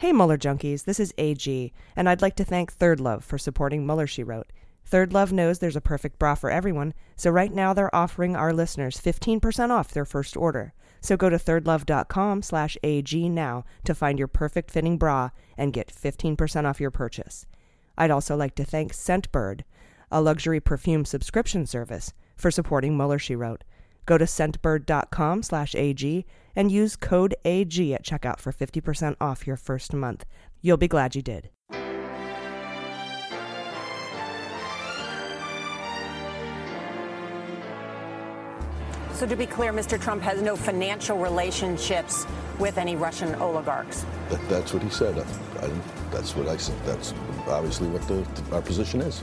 Hey, Mueller junkies, this is AG, and I'd like to thank Third Love for supporting Mueller, She Wrote. Third Love knows there's a perfect bra for everyone, so right now they're offering our listeners 15% off their first order. So go to thirdlove.com slash AG now to find your perfect fitting bra and get 15% off your purchase. I'd also like to thank Scentbird, a luxury perfume subscription service, for supporting Mueller, She Wrote. Go to scentbird.com slash AG and use code AG at checkout for 50% off your first month. You'll be glad you did. So, to be clear, Mr. Trump has no financial relationships with any Russian oligarchs. That, that's what he said. I, I, that's what I said. That's obviously what the, our position is.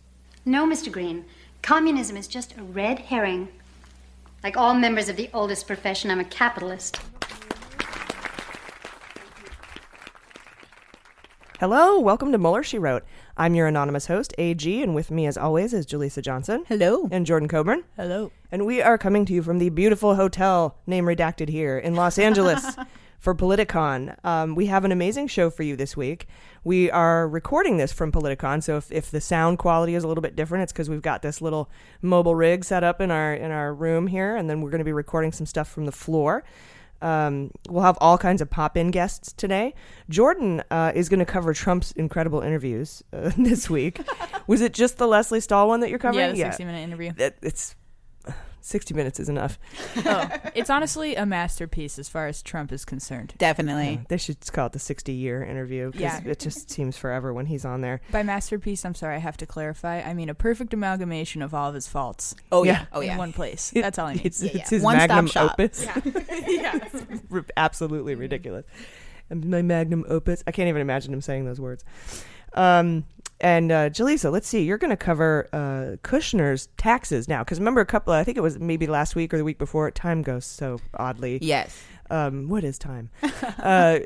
No, Mr. Green. Communism is just a red herring. Like all members of the oldest profession, I'm a capitalist. Hello, welcome to Mueller, She Wrote. I'm your anonymous host, AG, and with me, as always, is Jaleesa Johnson. Hello. And Jordan Coburn. Hello. And we are coming to you from the beautiful hotel, name redacted here, in Los Angeles for Politicon. Um, we have an amazing show for you this week. We are recording this from Politicon, so if, if the sound quality is a little bit different, it's because we've got this little mobile rig set up in our in our room here, and then we're going to be recording some stuff from the floor. Um, we'll have all kinds of pop in guests today. Jordan uh, is going to cover Trump's incredible interviews uh, this week. Was it just the Lesley Stahl one that you're covering? Yeah, the 60 minute interview. It, it's 60 minutes is enough. oh, it's honestly a masterpiece as far as Trump is concerned. Definitely. Yeah, they should call it the 60 year interview because Yeah. it just seems forever when he's on there. By masterpiece, I'm sorry, I have to clarify. I mean a perfect amalgamation of all of his faults. Oh, yeah. Yeah. Oh, yeah. In one place. It- That's all I mean. It's, Yeah, it's yeah. his One-stop magnum shop. opus. yeah. R- absolutely ridiculous. And My magnum opus. I can't even imagine him saying those words. Um, and uh, Jaleesa, let's see. You're going to cover uh, Kushner's taxes now, because remember a couple. I think it was maybe last week or the week before. Time goes so oddly. Yes. Um, what is time? uh,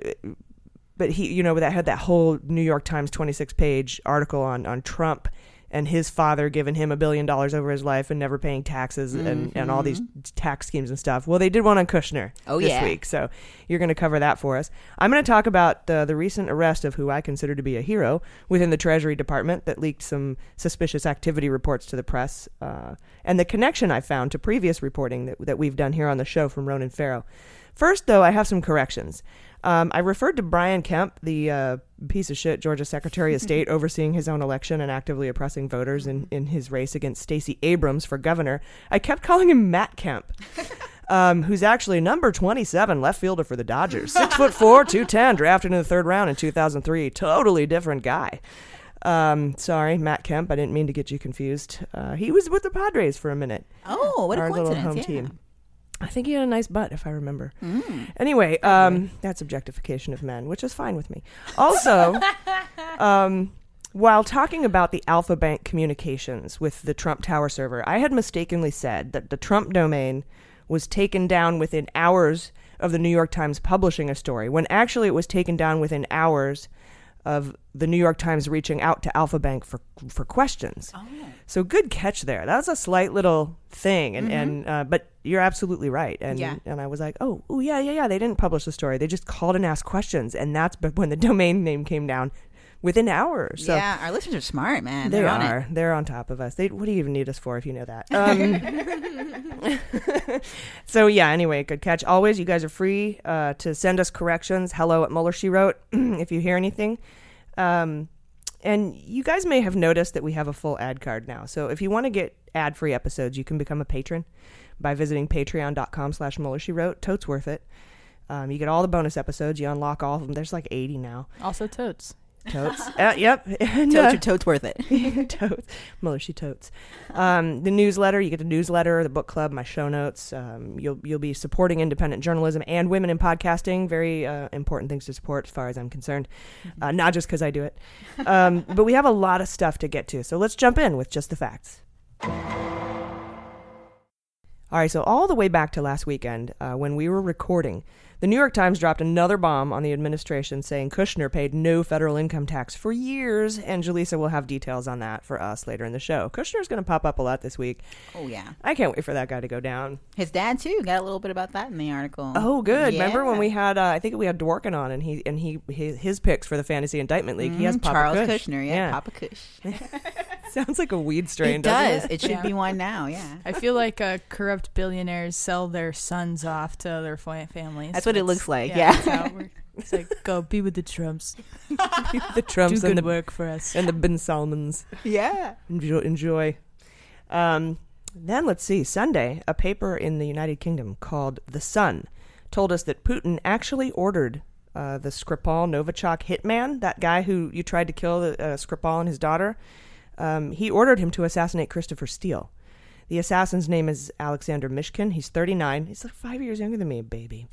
but he, you know, that had that whole New York Times 26 page article on on Trump and his father giving him a billion dollars over his life and never paying taxes and, and all these tax schemes and stuff. Well, they did one on Kushner Oh, this yeah. week, so you're going to cover that for us. I'm going to talk about uh, the recent arrest of who I consider to be a hero within the Treasury Department that leaked some suspicious activity reports to the press, uh, and the connection I found to previous reporting that, that we've done here on the show from Ronan Farrow. First, though, I have some corrections. Um, I referred to Brian Kemp, the uh, piece of shit Georgia Secretary of State overseeing his own election and actively oppressing voters in, in his race against Stacey Abrams for governor. I kept calling him Matt Kemp. Um, who's actually number 27 left fielder for the Dodgers. Six foot four, 210, drafted in the third round in 2003. Totally different guy. Um, sorry, Matt Kemp. I didn't mean to get you confused. Uh, he was with the Padres for a minute Oh, what a our little home yeah. team. I think he had a nice butt, if I remember. Anyway, um, that's objectification of men, which is fine with me. Also, um, while talking about the Alpha Bank communications with the Trump Tower server, I had mistakenly said that the Trump domain was taken down within hours of the New York Times publishing a story, when actually it was taken down within hours of the New York Times reaching out to Alpha Bank for for questions. So good catch there. That was a slight little thing, and and uh, but you're absolutely right. And Yeah. and I was like, oh, oh yeah, yeah, yeah. They didn't publish the story. They just called and asked questions, and that's but when the domain name came down within hours. So yeah, our listeners are smart, man. they They're on it. They're on top of us. They what do you even need us for if you know that? Um, so yeah. Anyway, good catch. Always, you guys are free uh, to send us corrections. Hello at Mueller She Wrote if you hear anything. Um, and you guys may have noticed that we have a full ad card now. So if you want to get ad-free episodes, you can become a patron by visiting patreon.com slash Mueller She Wrote. Totes worth it. Um, you get all the bonus episodes. You unlock all of them. There's like 80 now. Also totes. Totes. uh, yep. And, Totes uh, are totes worth it. totes. Mueller, she totes. Um, the newsletter, you get the newsletter, the book club, my show notes. Um, you'll you'll be supporting independent journalism and women in podcasting. Very uh, important things to support, as far as I'm concerned. Uh, not just because I do it, um, but we have a lot of stuff to get to. So let's jump in with just the facts. All right, so all the way back to last weekend uh, when we were recording, the New York Times dropped another bomb on the administration saying Kushner paid no federal income tax for years, and Jaleesa will have details on that for us later in the show. Kushner's going to pop up a lot this week. Oh yeah, I can't wait for that guy to go down. his dad too got a little bit about that in the article. Oh, good. Remember when we had? Uh, I think we had Dworkin on, and he and he his, his picks for the fantasy indictment league. He has Mhm, Papa Charles Kush. Kushner, yeah, Papa Kush. Sounds like a weed strain. It doesn't does. It should be one now. Yeah. I feel like uh, corrupt billionaires sell their sons off to their families. That's what it looks like, yeah. that's how it works. It's like go be with the Trumps. the Trumps Do and good the work for us. and the Bin Salmans. Yeah. enjoy. enjoy. Um, then let's see. Sunday, a paper in the United Kingdom called The Sun told us that Putin actually ordered uh, the Skripal Novichok hitman, that guy who you tried to kill, uh, Skripal and his daughter. Um, he ordered him to assassinate Christopher Steele. The assassin's name is Alexander Mishkin. He's 39. He's like five years younger than me, baby.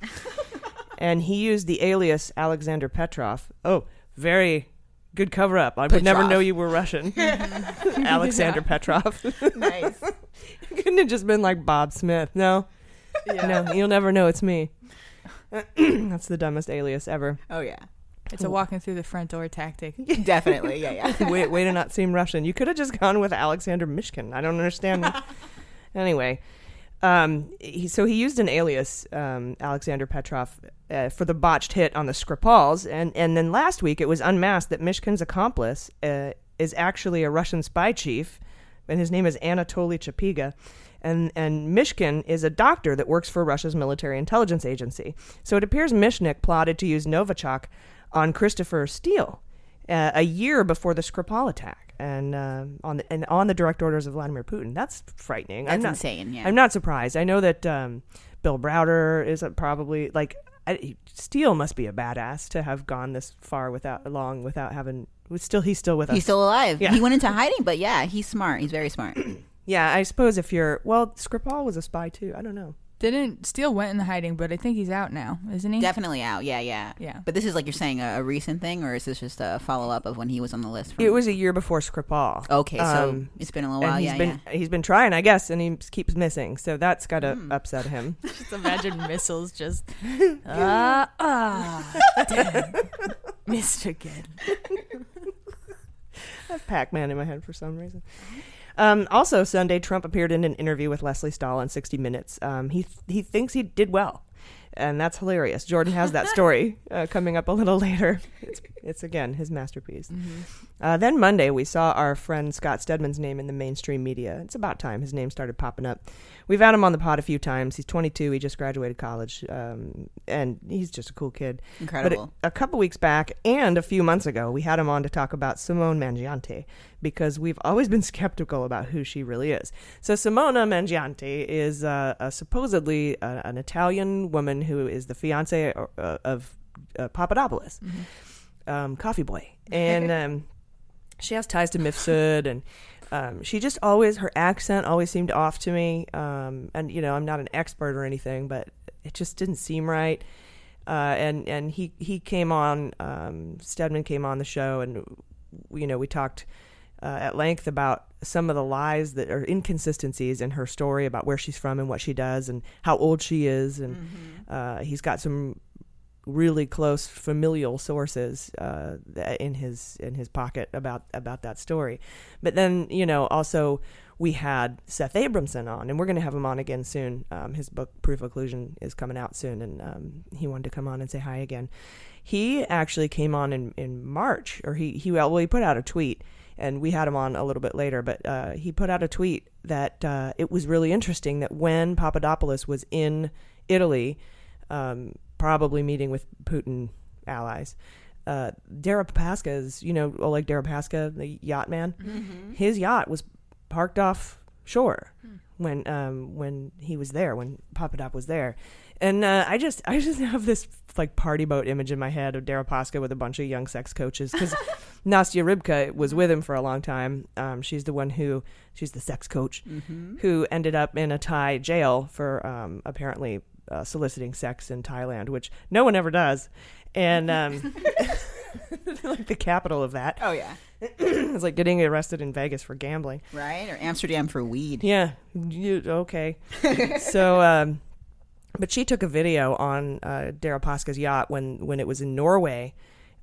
and he used the alias Alexander Petrov. Oh, very good cover up. I would never Petrov. know you were Russian. Alexander Petrov. Nice. Couldn't have just been like Bob Smith. No. No, you'll never know it's me. That's the dumbest alias ever. Oh yeah. It's a walking through the front door tactic. Definitely. Yeah. Yeah. way, way to not seem Russian. You could have just gone with Alexander Mishkin. I don't understand. anyway, um, he, so he used an alias, um, Alexander Petrov, uh, for the botched hit on the Skripals, and and then last week it was unmasked that Mishkin's accomplice uh, is actually a Russian spy chief, and his name is Anatoly Chepiga. And, and Mishkin is a doctor that works for Russia's military intelligence agency. So it appears Mishkin plotted to use Novichok on Christopher Steele uh, a year before the Skripal attack, and uh, on the and on the direct orders of Vladimir Putin. That's frightening. I'm That's not, insane, yeah. I'm not surprised. I know that um, Bill Browder is a probably like I, Steele must be a badass to have gone this far without long without having. Still, he's still with us. He's still alive. Yeah. He went into hiding, but yeah, he's smart. He's very smart. Yeah, I suppose if you're well, Skripal was a spy too. I don't know. Didn't Steele went in the hiding, but I think he's out now, isn't he? Definitely out. Yeah, yeah, Yeah. But this is like you're saying a, a recent thing, or is this just a follow up of when he was on the list? From- It was a year before Skripal. Okay, so Um, it's been a little while. he's Yeah, been he's been trying, I guess, and he keeps missing. So that's got to Hmm. upset him. Just imagine missiles just ah ah damn. missed again. I have Pac-Man in my head for some reason. Um, also, Sunday, Trump appeared in an interview with Lesley Stahl on 60 Minutes. Um, he he thinks he did well, and that's hilarious. Jordan has that story uh, coming up a little later. It's, it's again his masterpiece. Uh, then Monday, we saw our friend Scott Stedman's name in the mainstream media. It's about time his name started popping up. We've had him on the pod a few times. He's 22. He just graduated college, um, and he's just a cool kid. Incredible. But a, a couple weeks back and a few months ago, we had him on to talk about Simona Mangiante because we've always been skeptical about who she really is. So Simona Mangiante is uh, a supposedly uh, an Italian woman who is the fiance uh, of uh, Papadopoulos, um, Coffee Boy, and um, she has ties to Mifsud and. um, she just always her accent always seemed off to me. Um, and you know, I'm not an expert or anything, but it just didn't seem right. Uh, and and he he came on. Um, Stedman came on the show, and you know we talked uh, at length about some of the lies that are inconsistencies in her story about where she's from and what she does and how old she is. And uh, he's got some really close familial sources uh, in his in his pocket about about that story. But then you know also we had Seth Abramson on, and we're going to have him on again soon. Um, his book Proof of Collusion is coming out soon, and um, he wanted to come on and say hi again. He actually came on in, in March, or he he well he put out a tweet, and we had him on a little bit later. But uh, he put out a tweet that uh, it was really interesting that when Papadopoulos was in Italy. Um, probably meeting with Putin allies. Uh, Deripaska's, you know, Oleg Deripaska, the yacht man, Mhm. his yacht was parked off shore when um, when he was there, when Papadop was there. And uh, I just I just have this like party boat image in my head of Deripaska with a bunch of young sex coaches because Nastya Rybka was with him for a long time. Um, she's the one who she's the sex coach Mhm. who ended up in a Thai jail for um, apparently uh, soliciting sex in Thailand, which no one ever does, and um, like the capital of that. Oh yeah, it's like getting arrested in Vegas for gambling, right? Or Amsterdam for weed. Yeah, you, okay. so, um, but she took a video on uh, Deripaska's yacht when when it was in Norway,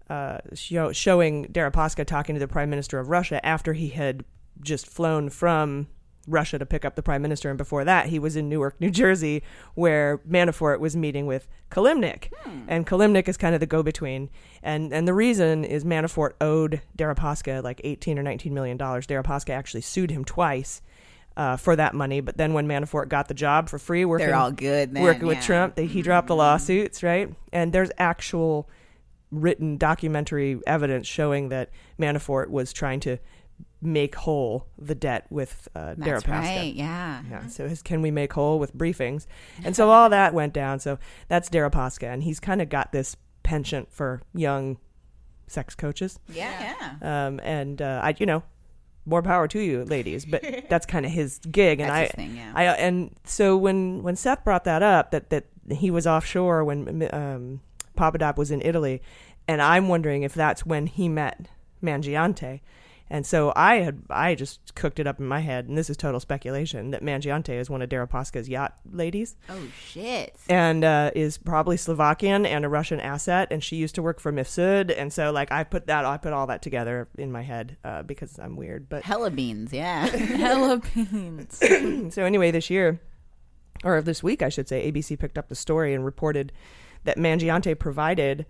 uh, show, showing Deripaska talking to the prime minister of Russia after he had just flown from Russia to pick up the prime minister, and before that, he was in Newark, New Jersey, where Manafort was meeting with Kilimnik, and Kilimnik is kind of the go-between, and and the reason is Manafort owed Deripaska like eighteen or nineteen million dollars. Deripaska actually sued him twice. Uh, for that money, but then when Manafort got the job for free, working all good then, working with. Trump, they, he dropped the lawsuits, right? And there's actual written documentary evidence showing that Manafort was trying to make whole the debt with uh, That's Deripaska. right, yeah. yeah. So his "Can we make whole?" with briefings, and so all that went down. So that's Deripaska, and he's kind of got this penchant for young sex coaches. Yeah, yeah. Um, and uh, I, you know, more power to you, ladies. But that's kind of his gig, and That's I, his thing, yeah. I, and so when when Seth brought that up, that that he was offshore when um, Papadop was in Italy, and I'm wondering if that's when he met Mangiante. And so I had I just cooked it up in my head, and this is total speculation that Mangiante is one of Deripaska's yacht ladies Oh shit. and uh, is probably Slovakian and a Russian asset, and she used to work for Mifsud, and so like I put that I put all that together in my head uh, because I'm weird, but Hella beans, yeah. Hella beans. so anyway, this year or this week, I should say, ABC picked up the story and reported that Mangiante provided.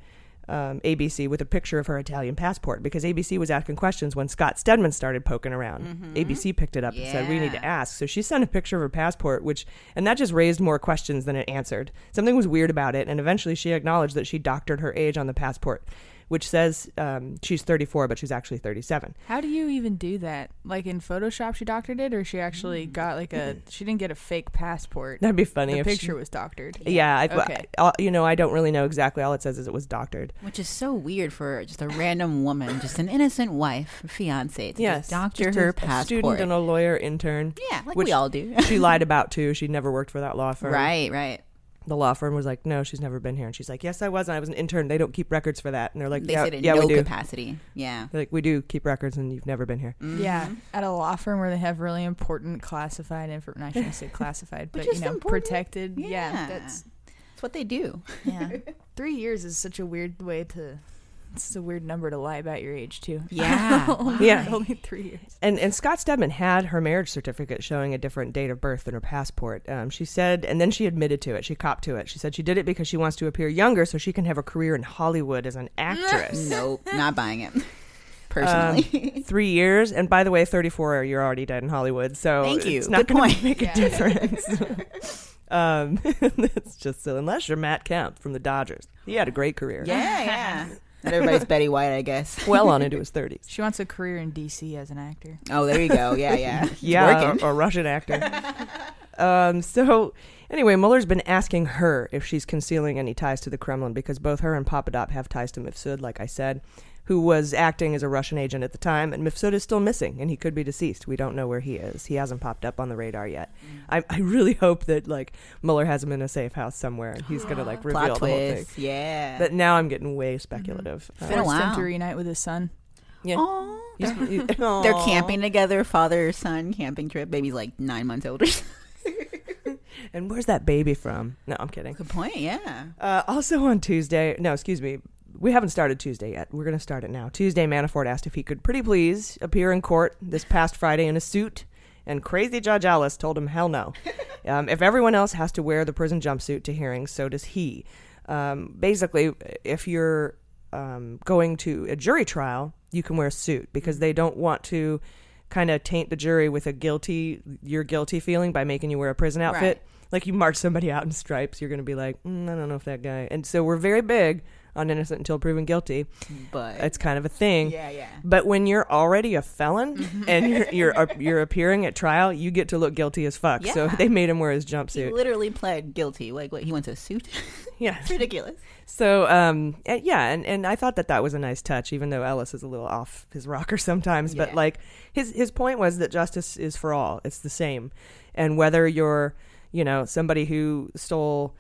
Um, ABC with a picture of her Italian passport because ABC was asking questions when Scott Stedman started poking around. ABC picked it up and said, "We need to ask." So she sent a picture of her passport, which and that just raised more questions than it answered. Something was weird about it, and eventually she acknowledged that she doctored her age on the passport, which says um, she's 34, but she's actually 37. How do you even do that? Like in Photoshop, she doctored it, or she actually Mm. got like a. She didn't get a fake passport. That'd be funny The if she- picture was doctored. Yeah, I, Okay. I- you know, I don't really know exactly. All it says is it was doctored. Which is so weird for just a random woman, just an innocent wife, fiance, to Yes, just doctor just her a, a passport. student and a lawyer intern. Yeah, like which we all do. she lied about too. She never worked for that law firm. Right, right. The law firm was like, "No, she's never been here," and she's like, "Yes, I was. And I was an intern. They don't keep records for that." And they're like, They "Yeah, said in yeah, no we do." capacity. Yeah. They're like we do keep records, and you've never been here. Yeah, Mm-hmm. at a law firm where they have really important classified information. I shouldn't say classified, but Which is you know, important. protected. Yeah, Yeah. that's That's what they do. yeah. Three years is such a weird way to. It's a weird number to lie about your age too. Yeah. only, Yeah. only three years. And and Scott Stedman had her marriage certificate showing a different date of birth than her passport. Um, she said, and then she admitted to it. She copped to it. She said she did it because she wants to appear younger so she can have a career in Hollywood as an actress. nope, not buying it. Personally. Um, three years, and by the way, thirty-four. You're already dead in Hollywood, so Thank you. It's not going to make Yeah. a difference. um, it's just so unless you're Matt Kemp from the Dodgers, he had a great career. yeah, yeah. Not everybody's Betty White, I guess. well on into his thirties. She wants a career in DC as an actor. Oh, there you go. Yeah, yeah. Yeah, a, or, or Russian actor. um, so anyway, Mueller's been asking her if she's concealing any ties to the Kremlin because both her and Papadop have ties to Mifsud, like I said, who was acting as a Russian agent at the time, and Mifsud is still missing, and he could be deceased. We don't know where he is. He hasn't popped up on the radar yet. I, I really hope that like Mueller has him in a safe house somewhere, and he's gonna like Plot reveal the whole thing. twist, yeah. But now I'm getting way speculative. Uh, Forced him wow. to reunite with his son. yeah. Aw. He's- he- They're Aw. camping together, father son camping trip. Baby's like nine months older. And where's that baby from? No, I'm kidding. Good point. Yeah. Uh, also on Tuesday, no, excuse me, we haven't started Tuesday yet. We're going to start it now. Tuesday, Manafort asked if he could pretty please appear in court this past Friday in a suit, and crazy Judge Ellis told him hell no. um, if everyone else has to wear the prison jumpsuit to hearings, so does he. Um, basically, if you're um, going to a jury trial, you can wear a suit because they don't want to kind of taint the jury with a guilty, your guilty feeling by making you wear a prison outfit Right. like you march somebody out in stripes, you're going to be like, mm, I don't know if that guy. And so we're very big on innocent until proven guilty. But It's kind of a thing. Yeah, yeah. But when you're already a felon and you're you're you're appearing at trial, you get to look guilty as fuck. So they made him wear his he jumpsuit. literally pled guilty. Like, what? He went to a suit. Yeah. it's ridiculous. So um and- yeah, and, and I thought that that was a nice touch, even though Ellis is a little off his rocker sometimes. But like his his point was that justice is for all; it's the same, and whether you're you know somebody who stole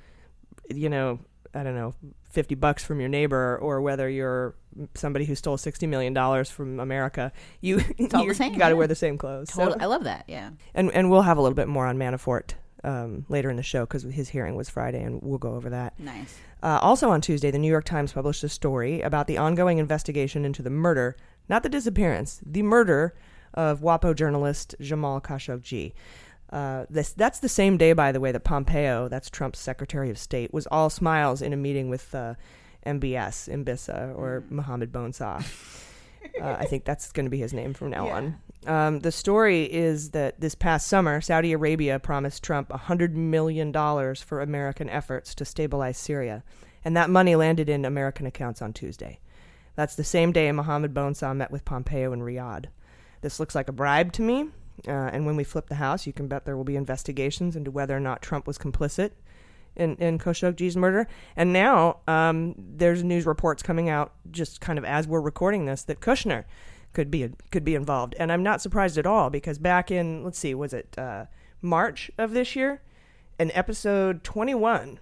you know I don't know fifty bucks from your neighbor, or whether you're somebody who stole sixty million dollars from America, you It's all the you're- same, You got to wear the same clothes. So- I love that. Yeah. and and we'll have a little bit more on Manafort um, later in the show because his hearing was Friday, and we'll go over that. Nice. Uh, also on Tuesday, the New York Times published a story about the ongoing investigation into the murder, not the disappearance, the murder of WAPO journalist Jamal Khashoggi. Uh, this that's the same day, by the way, that Pompeo, that's Trump's Secretary of State, was all smiles in a meeting with uh, MBS, Mbissa, or Mohammed Bonsah. Uh, I think that's going to be his name from now on. Um, the story is that this past summer, Saudi Arabia promised Trump $100 million for American efforts to stabilize Syria, and that money landed in American accounts on Tuesday. That's the same day Mohammed Bonsah met with Pompeo in Riyadh. This looks like a bribe to me, uh, and when we flip the House, you can bet there will be investigations into whether or not Trump was complicit in, in Khashoggi's murder. And now um, there's news reports coming out, just kind of as we're recording this, that Kushner could be could be involved. And I'm not surprised at all because back in let's see, was it uh, March of this year, in episode 21,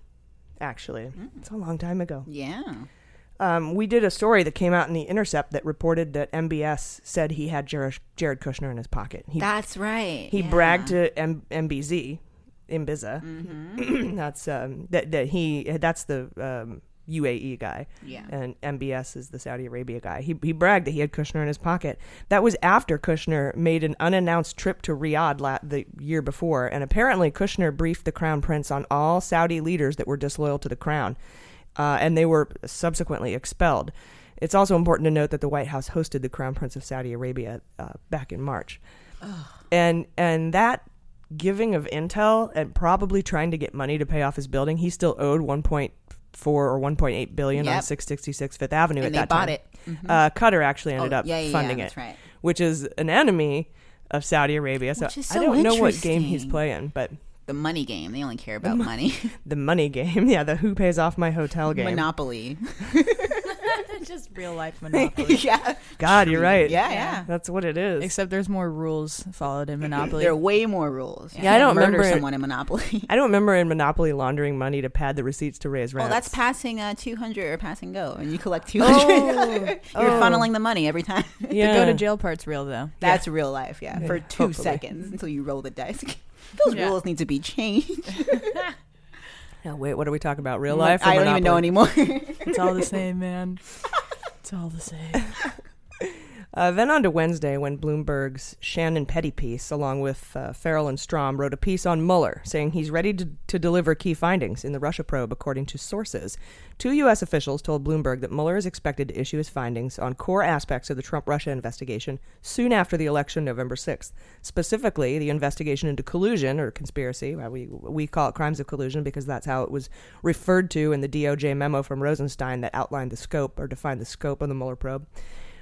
actually, it's a long time ago. Yeah. Um, we did a story that came out in the Intercept that reported that MBS said he had Jared, Jared Kushner in his pocket. He, That's right. he yeah. bragged to M- MBZ, Imbiza. Mm-hmm. that's um, that that he that's the um, UAE guy. Yeah. And MBS is the Saudi Arabia guy. He he bragged that he had Kushner in his pocket. That was after Kushner made an unannounced trip to Riyadh la- the year before, and apparently Kushner briefed the crown prince on all Saudi leaders that were disloyal to the crown, uh, and they were subsequently expelled. It's also important to note that the White House hosted the Crown Prince of Saudi Arabia uh, back in March, and and that giving of intel and probably trying to get money to pay off his building, he still owed 1.4 or 1.8 billion on Yep. 666 Fifth Avenue And at they that bought time. it. Mhm. Uh, Qatar actually ended Oh, up yeah, yeah, yeah, funding that's it, right. which is an enemy of Saudi Arabia. So, is I don't know what game he's playing, but The money game. They only care about money. the money game, yeah, the who pays off my hotel game. Monopoly. Just real life Monopoly. yeah. God, you're right. Yeah, yeah. That's what it is. Except there's more rules followed in Monopoly. There are way more rules. You Yeah, I don't murder remember someone in Monopoly. I don't remember in Monopoly laundering money to pad the receipts to raise rent. Oh, that's passing uh, 200 or pass and go, and you collect 200. You're Oh. funneling the money every time. Yeah. The go to jail part's real though. That's real life, yeah. For two hopefully. seconds until you roll the dice. Those Yeah. rules need to be changed. Oh, wait, what are we talking about? Real life? or I don't even know anymore. It's all the same, man. It's all the same. Uh, then on to Wednesday, when Bloomberg's Shannon Pettypiece, along with uh, Farrell and Strohm, wrote a piece on Mueller, saying he's ready to, to deliver key findings in the Russia probe, according to sources. Two U.S. officials told Bloomberg that Mueller is expected to issue his findings on core aspects of the Trump Russia investigation soon after the election, November 6th. Specifically, the investigation into collusion or conspiracy. We, we call it crimes of collusion because that's how it was referred to in the DOJ memo from Rosenstein that outlined the scope or defined the scope of the Mueller probe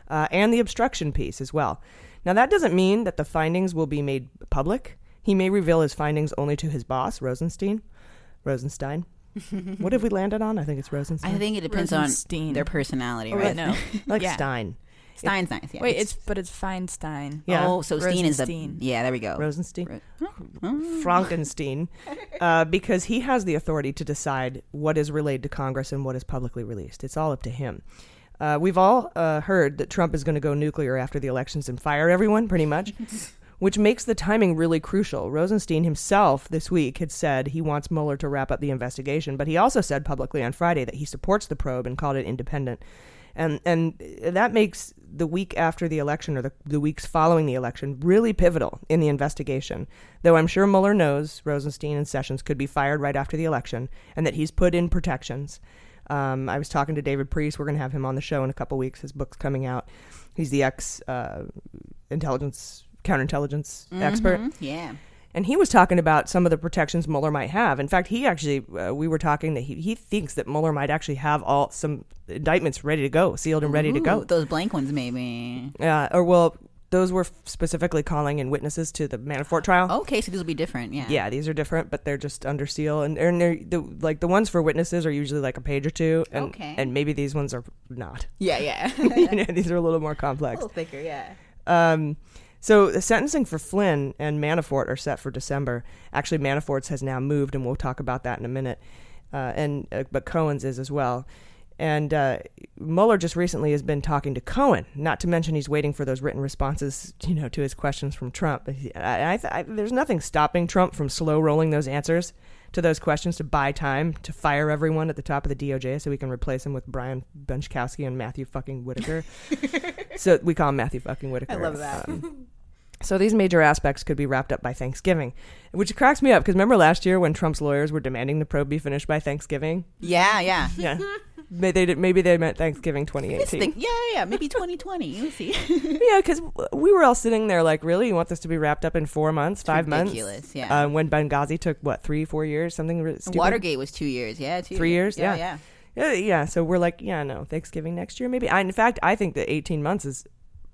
uh, and the obstruction piece as well. Now, that doesn't mean that the findings will be made public. He may reveal his findings only to his boss, Rosenstein. Rosenstein. what have we landed on? I think it's Rosenstein. I think it depends Rosenstein. on their personality, Oh, right? no. like Yeah. Stein. Stein's nice. Yeah. Wait, it's but it's Feinstein. Yeah. Oh, so Steen is the yeah. There we go. Rosenstein. Oh. Frankenstein, uh, because he has the authority to decide what is relayed to Congress and what is publicly released. It's all up to him. Uh, we've all uh, heard that Trump is going to go nuclear after the elections and fire everyone, pretty much, which makes the timing really crucial. Rosenstein himself this week had said he wants Mueller to wrap up the investigation, but he also said publicly on Friday that he supports the probe and called it independent. And and that makes the week after the election or the, the weeks following the election really pivotal in the investigation. Though I'm sure Mueller knows Rosenstein and Sessions could be fired right after the election and that he's put in protections. Um, I was talking to David Priess. We're going to have him on the show in a couple weeks. His book's coming out. He's the ex uh, intelligence, counterintelligence expert. Mhm, Yeah. And he was talking about some of the protections Mueller might have. In fact, he actually, uh, we were talking that he, he thinks that Mueller might actually have all some indictments ready to go, sealed and ready to go. Those blank ones, maybe. Uh, or well, those were specifically calling in witnesses to the Manafort trial. Okay, so these will be different. Yeah. Yeah, these are different, but they're just under seal, and, and they're the, like the ones for witnesses are usually like a page or two, and Okay. and maybe these ones are not. Yeah, yeah. you know, these are a little more A complex. little thicker. Yeah. Um, so the sentencing for Flynn and Manafort are set for December. Actually, Manafort's has now moved, and we'll talk about that in a minute. Uh, and uh, but Cohen's is as well. And uh, Mueller just recently has been talking to Cohen. Not to mention he's waiting for those written responses, you know, to his questions from Trump. I, I, I, there's nothing stopping Trump from slow rolling those answers to those questions to buy time to fire everyone at the top of the DOJ so we can replace him with Brian Benczkowski and Matthew fucking Whitaker. so we call him Matthew fucking Whitaker. I love that. Um, so these major aspects could be wrapped up by Thanksgiving, which cracks me up because remember last year when Trump's lawyers were demanding the probe be finished by Thanksgiving? Yeah, yeah. Yeah. Maybe they, did- maybe they meant Thanksgiving 2018. thing, yeah, yeah. Maybe 2020. You'll see. yeah, because we were all sitting there like, really? You want this to be wrapped up in four months, five ridiculous, months? yeah. Uh, when Benghazi took, what, three, four years? Something stupid? Watergate was two years. Yeah, two Three years? Yeah, Yeah. yeah. Yeah, yeah. So we're like, yeah, no, Thanksgiving next year, maybe. I, in fact, I think that 18 months is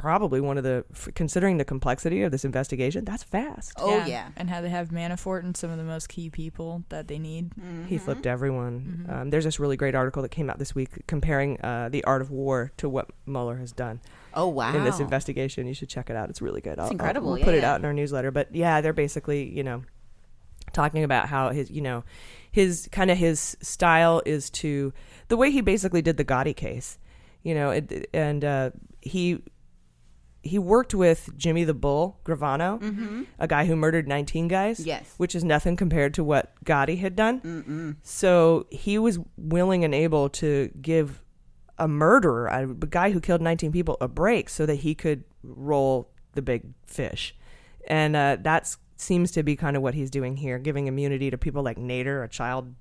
probably one of the, considering the complexity of this investigation, that's fast. Oh yeah. And how they have Manafort and some of the most key people that they need. He flipped everyone. Um, there's this really great article that came out this week comparing uh, the art of war to what Mueller has done. Oh wow. In this investigation, you should check it out. It's really good. I'll, I'll- incredible, we'll yeah, put it out in our newsletter. But yeah, they're basically you know talking about how his you know his kind of his style is to the way he basically did the Gotti case. You know, it, and uh, he he worked with Jimmy the Bull Gravano, a guy who murdered 19 guys. Yes. Which is nothing compared to what Gotti had done. So he was willing and able to give a murderer, a guy who killed 19 people, a break so that he could roll the big fish. And uh, that seems to be kind of what he's doing here, giving immunity to people like Nader, a child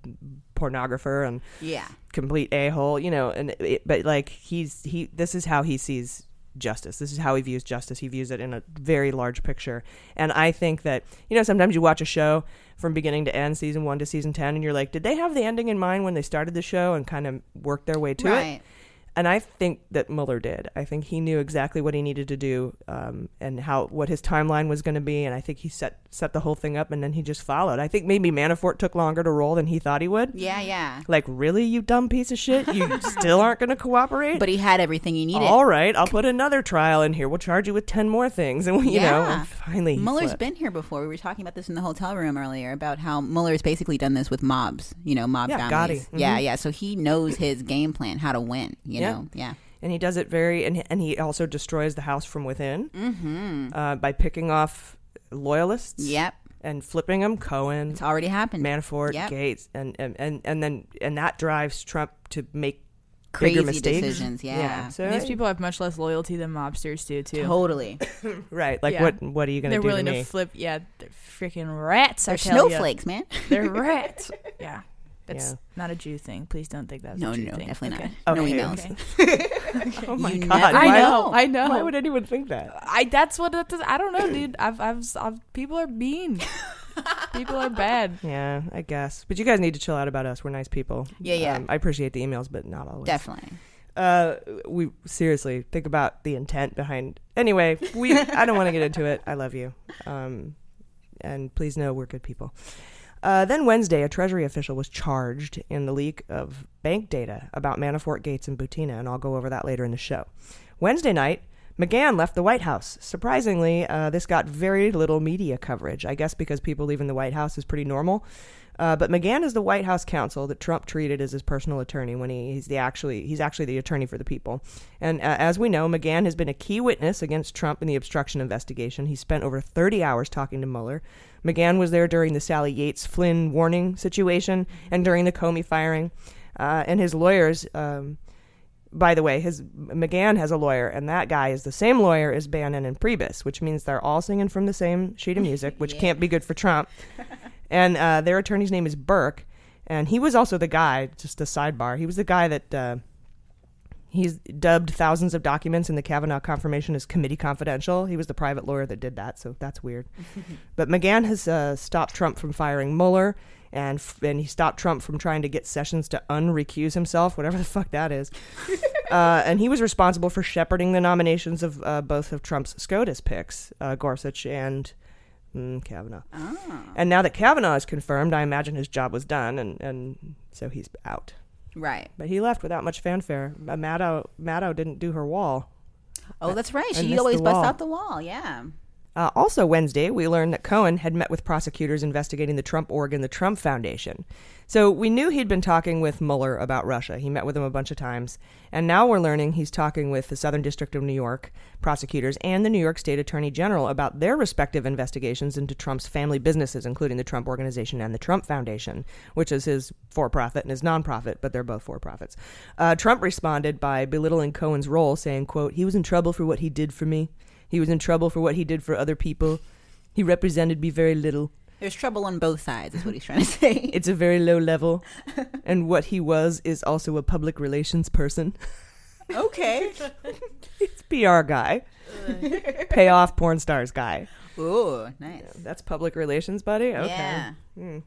pornographer and Yeah. complete a hole, you know. And it, but like he's he, this is how he sees justice. This is how he views justice. He views it in a very large picture. And I think that you know sometimes you watch a show from beginning to end, season one to season ten, and you're like, did they have the ending in mind when they started the show and kind of work their way to it? And I think that Mueller did. I think he knew exactly what he needed to do um, and how what his timeline was going to be. And I think he set set the whole thing up, and then he just followed. I think maybe Manafort took longer to roll than he thought he would. Yeah, yeah. Like, really, you dumb piece of shit? You still aren't going to cooperate? But he had everything he needed. All right, I'll put another trial in here. We'll charge you with ten more things, and we, you know, and finally, Mueller's flipped. been here before. We were talking about this in the hotel room earlier about how Mueller's basically done this with mobs. You know, mob Yeah, families. Gotti. Yeah, yeah. So he knows his game plan, how to win. You know, yeah. And he does it very, and and he also destroys the house from within Mhm. uh, by picking off loyalists. Yep. And flipping them, Cohen. It's already happened. Manafort, Yep. Gates, and, and and and then and that drives Trump to make Crazy bigger mistakes. decisions, yeah. So And these I- people have much less loyalty than mobsters do too. Totally. right. Like Yeah. what? What are you going to do? They're willing to to, me? flip. Yeah, they're freaking rats. I They're tell ya. snowflakes, man. They're rats. Yeah. It's Yeah. not a Jew thing. Please don't think that's No, a Jew no, thing. definitely okay. not. No Okay, emails. oh my You god! never I Why- know. I know. Why would anyone think that? I that's what it is. I don't know, dude. I've, I've I've people are mean. people are bad. Yeah, I guess. But you guys need to chill out about us. We're nice people. Yeah, yeah. Um, I appreciate the emails, but not always. Definitely. Uh, we seriously think about the intent behind. Anyway, we. I don't want to get into it. I love you. Um, and please know we're good people. Uh, then Wednesday, a Treasury official was charged in the leak of bank data about Manafort, Gates, and Butina, and I'll go over that later in the show. Wednesday night, McGahn left the White House. Surprisingly, uh, this got very little media coverage. I guess because people leaving the White House is pretty normal. Uh, but McGahn is the White House counsel that Trump treated as his personal attorney when he, he's the actually he's actually the attorney for the people. And uh, as we know, McGahn has been a key witness against Trump in the obstruction investigation. He spent over 30 hours talking to Mueller. McGahn was there during the Sally Yates Flynn warning situation and during the Comey firing. Uh, and his lawyers. Um, by the way, his McGahn has a lawyer, and that guy is the same lawyer as Bannon and Priebus, which means they're all singing from the same sheet of music, which can't be good for Trump. And uh, their attorney's name is Burck, and he was also the guy. Just a sidebar, he was the guy that uh, he's dubbed thousands of documents in the Kavanaugh confirmation as committee confidential. He was the private lawyer that did that, so that's weird. but McGahn has uh, stopped Trump from firing Mueller. And, f- and he stopped Trump from trying to get Sessions to unrecuse himself, whatever the fuck that is. uh, and he was responsible for shepherding the nominations of uh, both of Trump's SCOTUS picks, uh, Gorsuch and mm, Kavanaugh. And now that Kavanaugh is confirmed, I imagine his job was done, and, and so he's out. Right. But he left without much fanfare. Uh, Maddow, Maddow didn't do her wall. Oh, that's right. She always busts out the wall. Yeah. Uh, also, Wednesday, we learned that Cohen had met with prosecutors investigating the Trump org and the Trump Foundation. So we knew he'd been talking with Mueller about Russia. He met with him a bunch of times. And now we're learning he's talking with the Southern District of New York prosecutors and the New York State Attorney General about their respective investigations into Trump's family businesses, including the Trump Organization and the Trump Foundation, which is his for profit and his nonprofit, but they're both for profits. Uh, Trump responded by belittling Cohen's role, saying, quote, he was in trouble for what he did for me. He was in trouble for what he did for other people. He represented me very little. There's trouble on both sides, is what he's trying to say. It's a very low level. and what he was is also a public relations person. okay. It's PR guy. Payoff porn stars guy. Ooh, nice. That's public relations, buddy? Okay. Yeah. Hmm.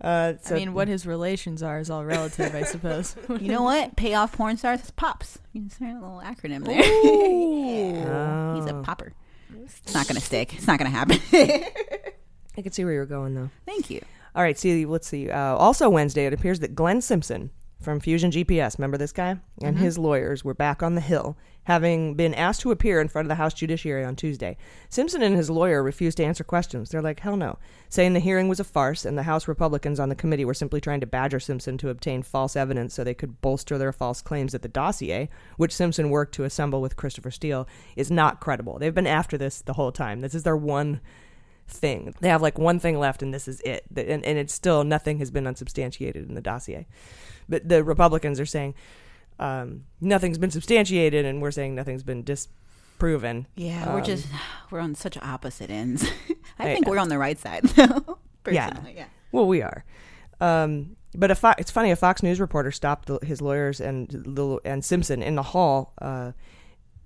Yeah. Uh, so I mean, what his relations are is all relative, I suppose. You know what? Payoff porn stars is pops. You can say a little acronym there. Yeah. He's a popper. It's not gonna stick. It's not gonna happen. I can see where you're going, though. Thank you. All right, see, let's see. Uh, also, Wednesday, it appears that Glenn Simpson from Fusion GPS, remember this guy? And Mhm. his lawyers were back on the Hill, having been asked to appear in front of the House Judiciary on Tuesday. Simpson and his lawyer refused to answer questions. They're like, hell no, saying the hearing was a farce and the House Republicans on the committee were simply trying to badger Simpson to obtain false evidence so they could bolster their false claims that the dossier, which Simpson worked to assemble with Christopher Steele, is not credible. They've been after this the whole time. This is their one thing. They have like one thing left, and this is it. And, and it's still nothing has been unsubstantiated in the dossier. But the Republicans are saying um, nothing's been substantiated, and we're saying nothing's been disproven. Yeah, we're Um, just we're on such opposite ends. I think uh, we're on the right side though. yeah. Personally, yeah. Well, we are. Um, but a Fo- it's funny. A Fox News reporter stopped the, his lawyers and and Simpson in the hall uh,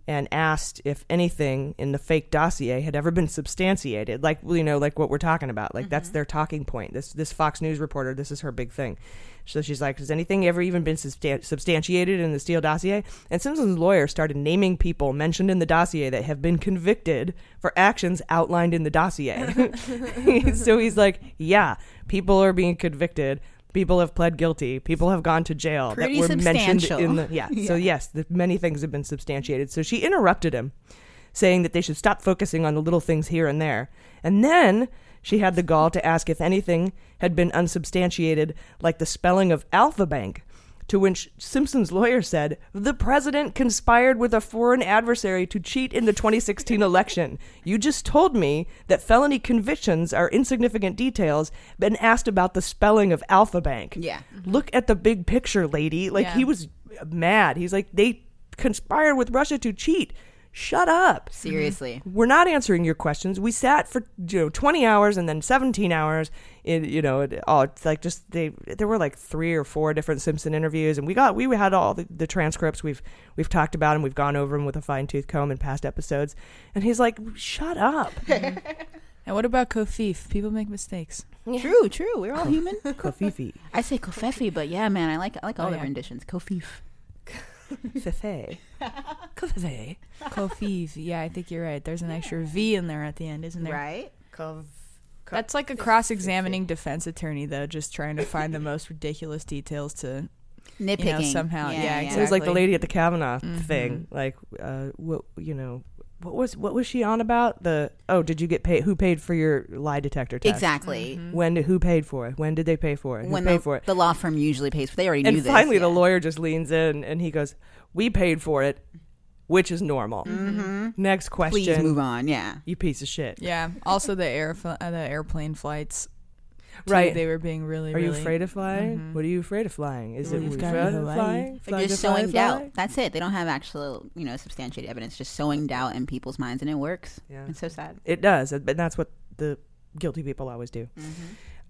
and asked if anything in the fake dossier had ever been substantiated. Like you know, like what we're talking about. Like that's mm-hmm. their talking point. This this Fox News reporter. This is her big thing. So she's like, has anything ever even been substan- substantiated in the Steele dossier? And Simpson's lawyer started naming people mentioned in the dossier that have been convicted for actions outlined in the dossier. so he's like, yeah, people are being convicted. People have pled guilty. People have gone to jail Pretty that were mentioned in the yeah. So yes, the, many things have been substantiated. So she interrupted him, saying that they should stop focusing on the little things here and there. And then she had the gall to ask if anything had been unsubstantiated, like the spelling of Alpha Bank. To which Simpson's lawyer said, The president conspired with a foreign adversary to cheat in the 2016 election. You just told me that felony convictions are insignificant details, and asked about the spelling of Alpha Bank. Yeah. Look at the big picture, lady. Like, Yeah. he was mad. He's like, They conspired with Russia to cheat. Shut up. Mm-hmm. Seriously. We're not answering your questions. We sat for you know 20 hours and then 17 hours. In, you know, it, oh, it's like just they. There were like three or four different Simpson interviews, and we got we had all the, the transcripts. We've we've talked about them. We've gone over them with a fine tooth comb in past episodes. And he's like, "Shut up." and what about Kofif? People make mistakes. True, true. We're all human. Kofifi. I say kofefi, but yeah, man, I like I like all Oh, the yeah. renditions. Kofif. Fefe. Kofifi. Kofiv. Yeah, I think you're right. There's an extra V in there at the end, isn't there? Right? Kov. That's like a cross-examining defense attorney, though, just trying to find the most ridiculous details to You know, somehow, Yeah, yeah, yeah. exactly. It was like the lady at the Kavanaugh Mhm. thing. Like, uh, what you know, what was what was she on about? The oh, did you get paid? Who paid for your lie detector test? Exactly. Mm-hmm. Mhm. When did who paid for it? When did they pay for it? Who when paid the, for it? the law firm usually pays for. They already and knew this. finally, yeah. the lawyer just leans in and he goes, "We paid for it, which is normal." Mhm. Next question. Please move on. Yeah. You piece of shit. Yeah. Also, the air uh, the airplane flights. Too, Right. They were being really. Are you afraid of flying? Mhm. What are you afraid of flying? Is it We've we afraid of flying? Like Flying just to fly, sowing fly? doubt. That's it. They don't have actual, you know, substantiated evidence. Just sowing doubt in people's minds, and it works. Yeah. It's so sad. It does, but that's what the guilty people always do. Mm-hmm.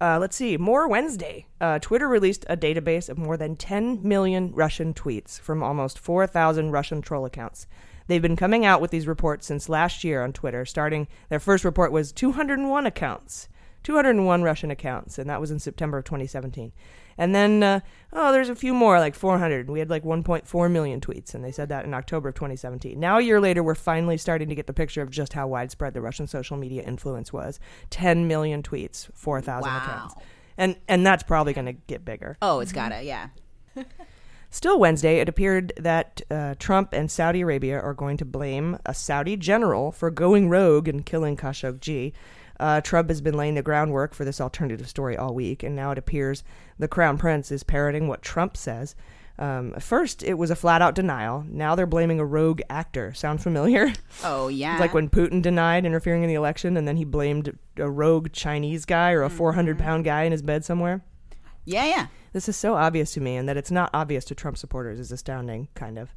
Uh, let's see. More Wednesday. Uh, Twitter released a database of more than 10 million Russian tweets from almost 4,000 Russian troll accounts. They've been coming out with these reports since last year on Twitter. Starting, their first report was 201 accounts, 201 Russian accounts, and that was in September of 2017. And then, uh, oh, there's a few more, like 400. We had like 1.4 million tweets, and they said that in October of 2017. Now, a year later, we're finally starting to get the picture of just how widespread the Russian social media influence was. 10 million tweets, 4,000 Wow. accounts. And, and that's probably going to get bigger. Oh, it's gotta. Yeah. Still Wednesday, it appeared that uh, Trump and Saudi Arabia are going to blame a Saudi general for going rogue and killing Khashoggi. Uh, Trump has been laying the groundwork for this alternative story all week, and now it appears the Crown Prince is parroting what Trump says. Um, first, it was a flat out denial. Now they're blaming a rogue actor. Sound familiar? Oh yeah. It's like when Putin denied interfering in the election, and then he blamed a rogue Chinese guy or a 400 pound guy in his bed somewhere. Yeah, yeah. This is so obvious to me, and that it's not obvious to Trump supporters is astounding, kind of.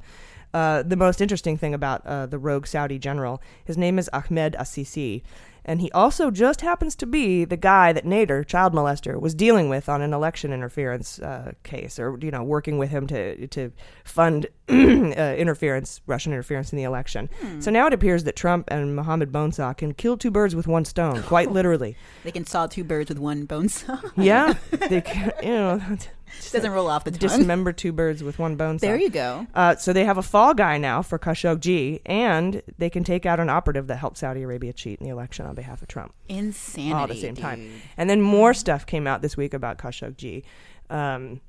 Uh, the most interesting thing about uh, the rogue Saudi general, his name is Ahmed Asiri, and he also just happens to be the guy that Nader, child molester, was dealing with on an election interference uh, case, or you know, working with him to to fund uh, interference, Russian interference in the election. So now it appears that Trump and Mohammed Bonesaw can kill two birds with one stone, quite literally. They can saw two birds with one bone saw. Yeah, they can, you know. Just doesn't roll off the tongue. Dismember two birds with one bone. There saw. you go. Uh, so they have a fall guy now for Khashoggi, and they can take out an operative that helped Saudi Arabia cheat in the election on behalf of Trump. Insanity. all at the same time. And then more stuff came out this week about Khashoggi. Um,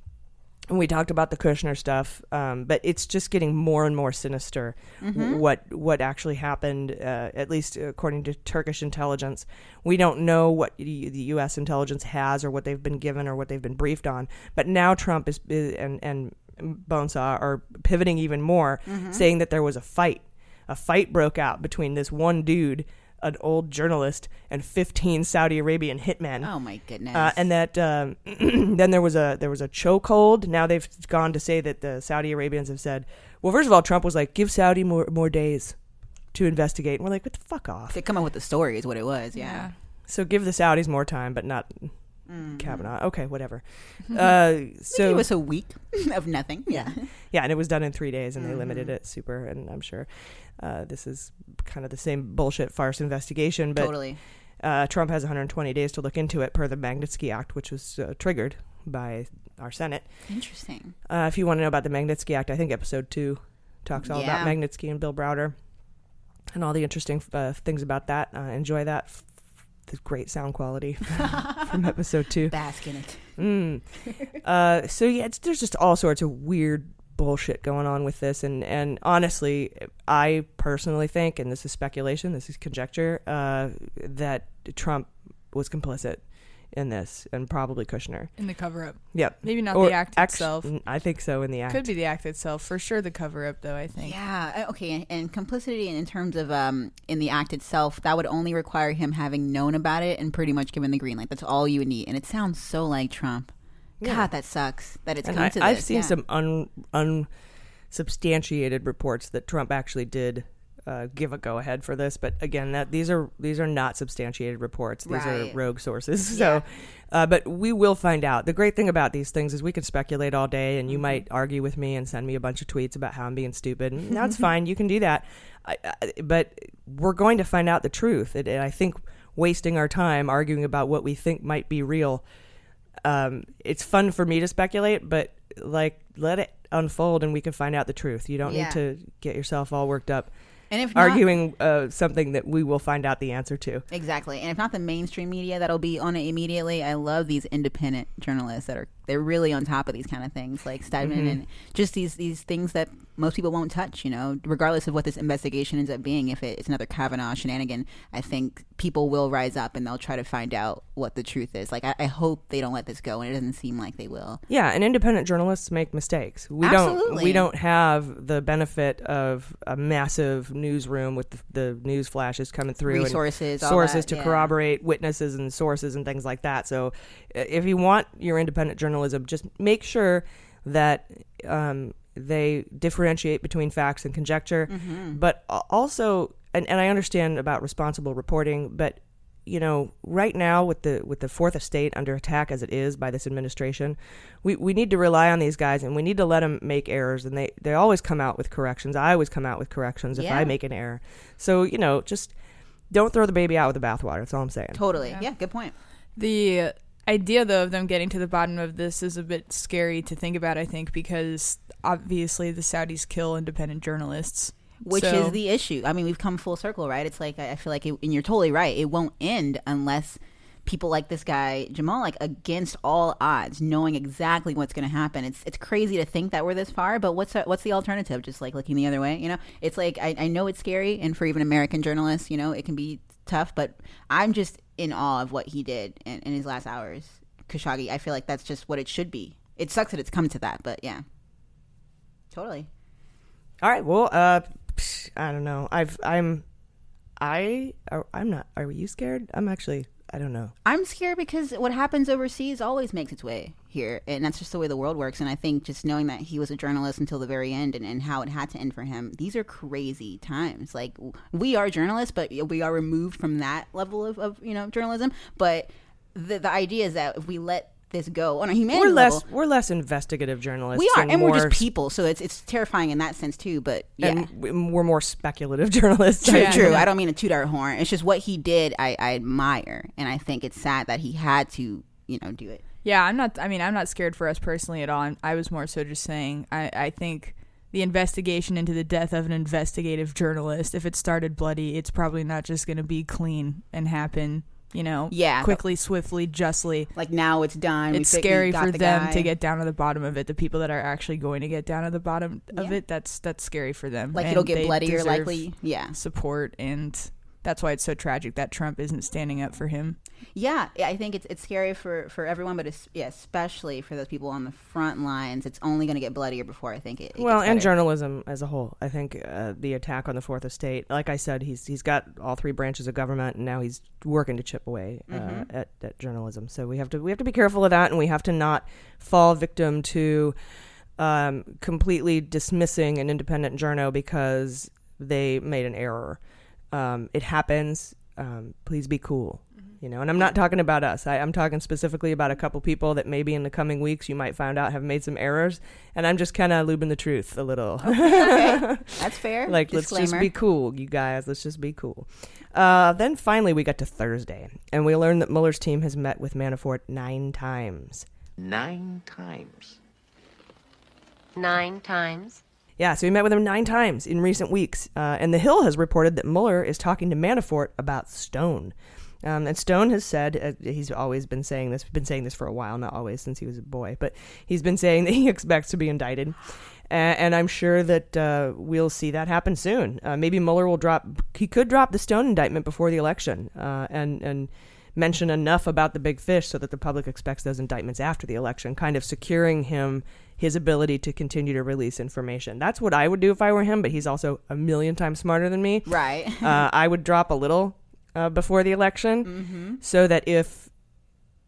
and we talked about the Kushner stuff, um, but it's just getting more and more sinister. Mhm. What what actually happened? Uh, at least according to Turkish intelligence, we don't know what the the U.S. intelligence has or what they've been given or what they've been briefed on. But now Trump is and and Bonesaw are pivoting even more, Mhm. saying that there was a fight. A fight broke out between this one dude, an old journalist, and 15 Saudi Arabian hitmen. Oh my goodness. Uh, and that um, then there was a there was a chokehold. Now they've gone to say that the Saudi Arabians have said, well, first of all, Trump was like, give Saudi more more days to investigate. And we're like, what the fuck off? They come up with the story is what it was. Yeah. So give the Saudis more time, but not Mhm. Kavanaugh. Okay, whatever. Uh, so it was a week of nothing. Yeah. yeah, and it was done in three days, and they Mhm. limited it super. And I'm sure uh, this is kind of the same bullshit farce investigation, but Totally. Uh, Trump has 120 days to look into it per the Magnitsky Act, which was uh, triggered by our Senate. Interesting. Uh, if you want to know about the Magnitsky Act, I think episode two talks all about Magnitsky and Bill Browder and all the interesting uh, things about that. Uh, enjoy that. F- the great sound quality from episode two. Bask in it. Mm. Uh, so yeah, it's, there's just all sorts of weird bullshit going on with this, and and honestly, I personally think, and this is speculation, this is conjecture, uh, that Trump was complicit in this, and probably Kushner In the cover up. Yep. Maybe not Or the act act- itself. I think so in the act. Could be the act itself. For sure the cover up though, I think. Yeah. uh, Okay. And, and complicity in, in terms of um in the act itself, that would only require him having known about it and pretty much given the green light. That's all you would need. And it sounds so like Trump. Yeah. God, that sucks. That it's and come I, to this. I've seen yeah. some un unsubstantiated reports that Trump actually did uh, give a go ahead for this, but again, that these are these are not substantiated reports. These are rogue sources. So, uh, but we will find out. The great thing about these things is we can speculate all day, and you might argue with me and send me a bunch of tweets about how I'm being stupid. And that's fine. You can do that. I, I, but we're going to find out the truth. And, and I think wasting our time arguing about what we think might be real um, it's fun for me to speculate, but like let it unfold and we can find out the truth. You don't Yeah. need to get yourself all worked up. And if not- arguing uh, something that we will find out the answer to. Exactly. And if not the mainstream media that'll be on it immediately, I love these independent journalists that are they're really on top of these kind of things like Stedman Mhm. and just these these things that most people won't touch, you know, regardless of what this investigation ends up being. If it, it's another Kavanaugh shenanigan, I think people will rise up and they'll try to find out what the truth is. Like I, I hope they don't let this go and it doesn't seem like they will. Yeah, and independent journalists make mistakes. We Absolutely. don't we don't have the benefit of a massive newsroom with the, the news flashes coming through Resources, sources that, to yeah. corroborate witnesses and sources and things like that. So uh, if you want your independent journalism, just make sure that um, they differentiate between facts and conjecture, Mhm. but also and, and I understand about responsible reporting, but you know, right now with the with the fourth estate under attack as it is by this administration, we, we need to rely on these guys and we need to let them make errors and they, they always come out with corrections. I always come out with corrections if Yeah. I make an error. So, you know, just don't throw the baby out with the bathwater. That's all I'm saying. Totally. Yeah, good point. The idea, though, of them getting to the bottom of this is a bit scary to think about, I think, because obviously the Saudis kill independent journalists. Which So- is the issue. I mean, we've come full circle, right? It's like I feel like, it, and you're totally right. It won't end unless people like this guy Jamal, like against all odds, knowing exactly what's going to happen. It's it's crazy to think that we're this far, but what's what's the alternative? Just like looking the other way, you know? It's like I, I know it's scary, and for even American journalists, you know, it can be tough. But I'm just in awe of what he did in, in his last hours, Khashoggi. I feel like that's just what it should be. It sucks that it's come to that, but yeah, totally. All right. Well, uh, I don't know. I've I'm I I'm not. Are you scared? I'm actually. I don't know. I'm scared because what happens overseas always makes its way here. And that's just the way the world works. And I think just knowing that he was a journalist until the very end and, and how it had to end for him, these are crazy times. Like, we are journalists, but we are removed from that level of, of you know, journalism. But the, the idea is that if we let this go on a human We're less level, we're less investigative journalists. we are, and, we're just people, so it's it's terrifying in that sense too. But yeah, and we're more speculative journalists. True, I true. I don't mean to toot our horn. It's just what he did. I, I admire, and I think it's sad that he had to, you know, do it. Yeah, I'm not. I mean, I'm not scared for us personally at all. I'm, I was more so just saying. I, I think the investigation into the death of an investigative journalist, if it started bloody, it's probably not just going to be clean and happen. You know, Yeah. quickly, swiftly, justly. Like now it's done. It's scary for the them guy. to get down to the bottom of it. The people that are actually going to get down to the bottom of Yeah. it, that's that's scary for them. Like, And it'll get bloodier, likely. Yeah. support, and that's why it's so tragic that Trump isn't standing up for him. Yeah, I think it's it's scary for for everyone, but it's, yeah, especially for those people on the front lines. It's only going to get bloodier before I think it. it well, and journalism as a whole. I think uh, the attack on the Fourth Estate, like I said, he's he's got all three branches of government, and now he's working to chip away uh, Mhm. at, at journalism. So we have to we have to be careful of that, and we have to not fall victim to um, completely dismissing an independent journo because they made an error. Um, it happens. Um, please be cool. You know, and I'm not talking about us. I, I'm talking specifically about a couple people that maybe in the coming weeks you might find out have made some errors, and I'm just kind of lubing the truth a little. Okay. That's fair. like, let's just be cool, you guys. Let's just be cool. Uh, then finally, we got to Thursday, and we learned that Mueller's team has met with Manafort nine times. Nine times. Nine times. Yeah, so he met with him nine times in recent weeks. Uh, and The Hill has reported that Mueller is talking to Manafort about Stone. Um, and Stone has said, uh, he's always been saying this, been saying this for a while, not always since he was a boy, but he's been saying that he expects to be indicted. A- and I'm sure that uh, we'll see that happen soon. Uh, maybe Mueller will drop, he could drop the Stone indictment before the election uh, and, and mention enough about the big fish so that the public expects those indictments after the election, kind of securing him his ability to continue to release information. That's what I would do if I were him, but he's also a million times smarter than me. Right. uh, I would drop a little uh, before the election Mhm. so that if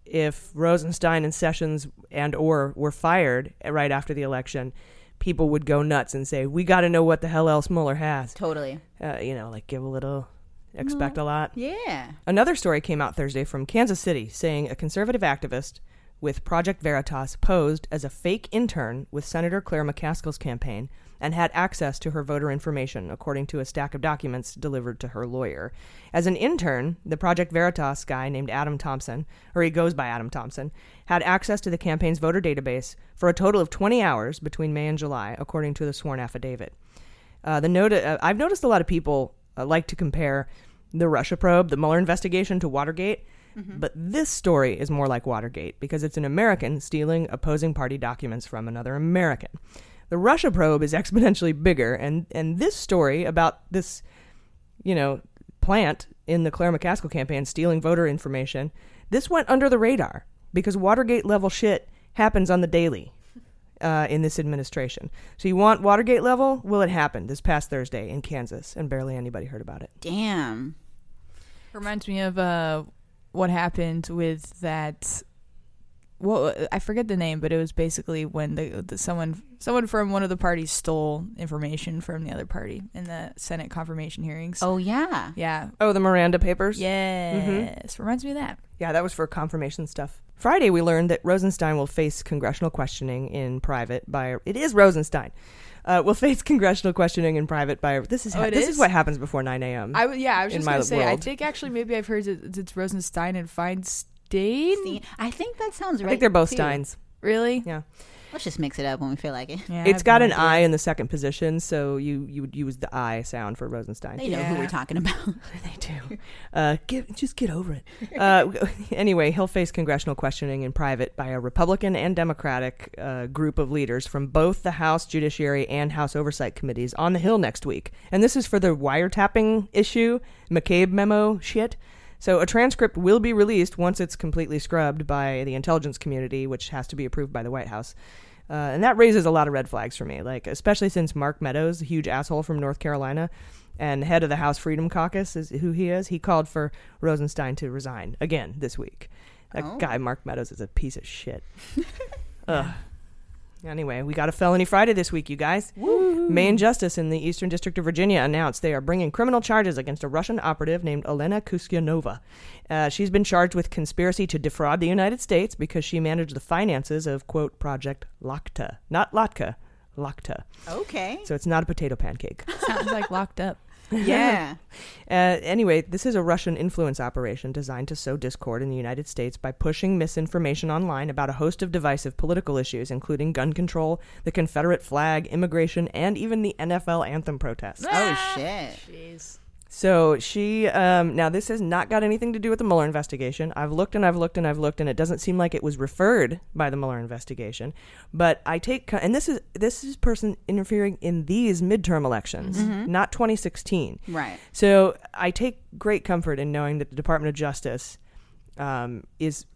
if Rosenstein and Sessions and or were fired right after the election, people would go nuts and say, "We got to know what the hell else Mueller has." Totally. Uh, you know, like give a little, expect a lot. Yeah. Another story came out Thursday from Kansas City saying a conservative activist with Project Veritas posed as a fake intern with Senator Claire McCaskill's campaign and had access to her voter information, according to a stack of documents delivered to her lawyer. As an intern, the Project Veritas guy named Adam Thompson, or he goes by Adam Thompson, had access to the campaign's voter database for a total of 20 hours between May and July, according to the sworn affidavit. Uh, the note uh, I've noticed a lot of people uh, like to compare the Russia probe, the Mueller investigation, to Watergate. But this story is more like Watergate because it's an American stealing opposing party documents from another American. The Russia probe is exponentially bigger, and, and this story about this, you know, plant in the Claire McCaskill campaign stealing voter information, this went under the radar because Watergate level shit happens on the daily uh, in this administration. So you want Watergate level? Well, it happened this past Thursday in Kansas, and barely anybody heard about it. Damn. Reminds me of uh, what happened with that. Well, I forget the name, but it was basically when the, the someone someone from one of the parties stole information from the other party in the Senate confirmation hearings. Oh yeah, yeah. Oh, the Miranda papers? Yes, reminds me of that. Yeah, that was for confirmation stuff. Friday, we learned that Rosenstein will face congressional questioning in private by. It is Rosenstein. Uh, will face congressional questioning in private by. This is Oh, this is? is what happens before 9 a.m. I w- yeah, I was just gonna say. I think actually maybe I've heard that it's Rosenstein and Feinstein. I think that sounds right. I think they're both too. Steins. Really? Yeah. Let's just mix it up when we feel like it. Yeah, it's got an I in the second position, so you you would use the I sound for Rosenstein. They know who we're talking about. they do. Uh, get, just get over it. Uh, anyway, he'll face congressional questioning in private by a Republican and Democratic uh, group of leaders from both the House Judiciary and House Oversight committees on the Hill next week. And this is for the wiretapping issue, McCabe memo shit. So a transcript will be released once it's completely scrubbed by the intelligence community, which has to be approved by the White House. Uh, and that raises a lot of red flags for me, like especially since Mark Meadows, a huge asshole from North Carolina, and head of the House Freedom Caucus is who he is. He called for Rosenstein to resign again this week. That Oh. guy Mark Meadows is a piece of shit. Ugh. Anyway, we got a felony Friday this week, you guys. Main Justice in the Eastern District of Virginia announced they are bringing criminal charges against a Russian operative named Elena Khusyaynova. Uh, she's been charged with conspiracy to defraud the United States because she managed the finances of, quote, Project Lakhta. Not Latka, Lakhta. Okay. So it's not a potato pancake. Sounds like locked up. Yeah. Uh, anyway, this is a Russian influence operation designed to sow discord in the United States by pushing misinformation online about a host of divisive political issues, including gun control, the Confederate flag, immigration, and even the NFL anthem protests. Oh shit. Jeez. So she, um, now this has not got anything to do with the Mueller investigation. I've looked and I've looked and I've looked, and it doesn't seem like it was referred by the Mueller investigation. But I take, and this is this is person interfering in these midterm elections, Mhm. not 2016. Right. So I take great comfort in knowing that the Department of Justice um, is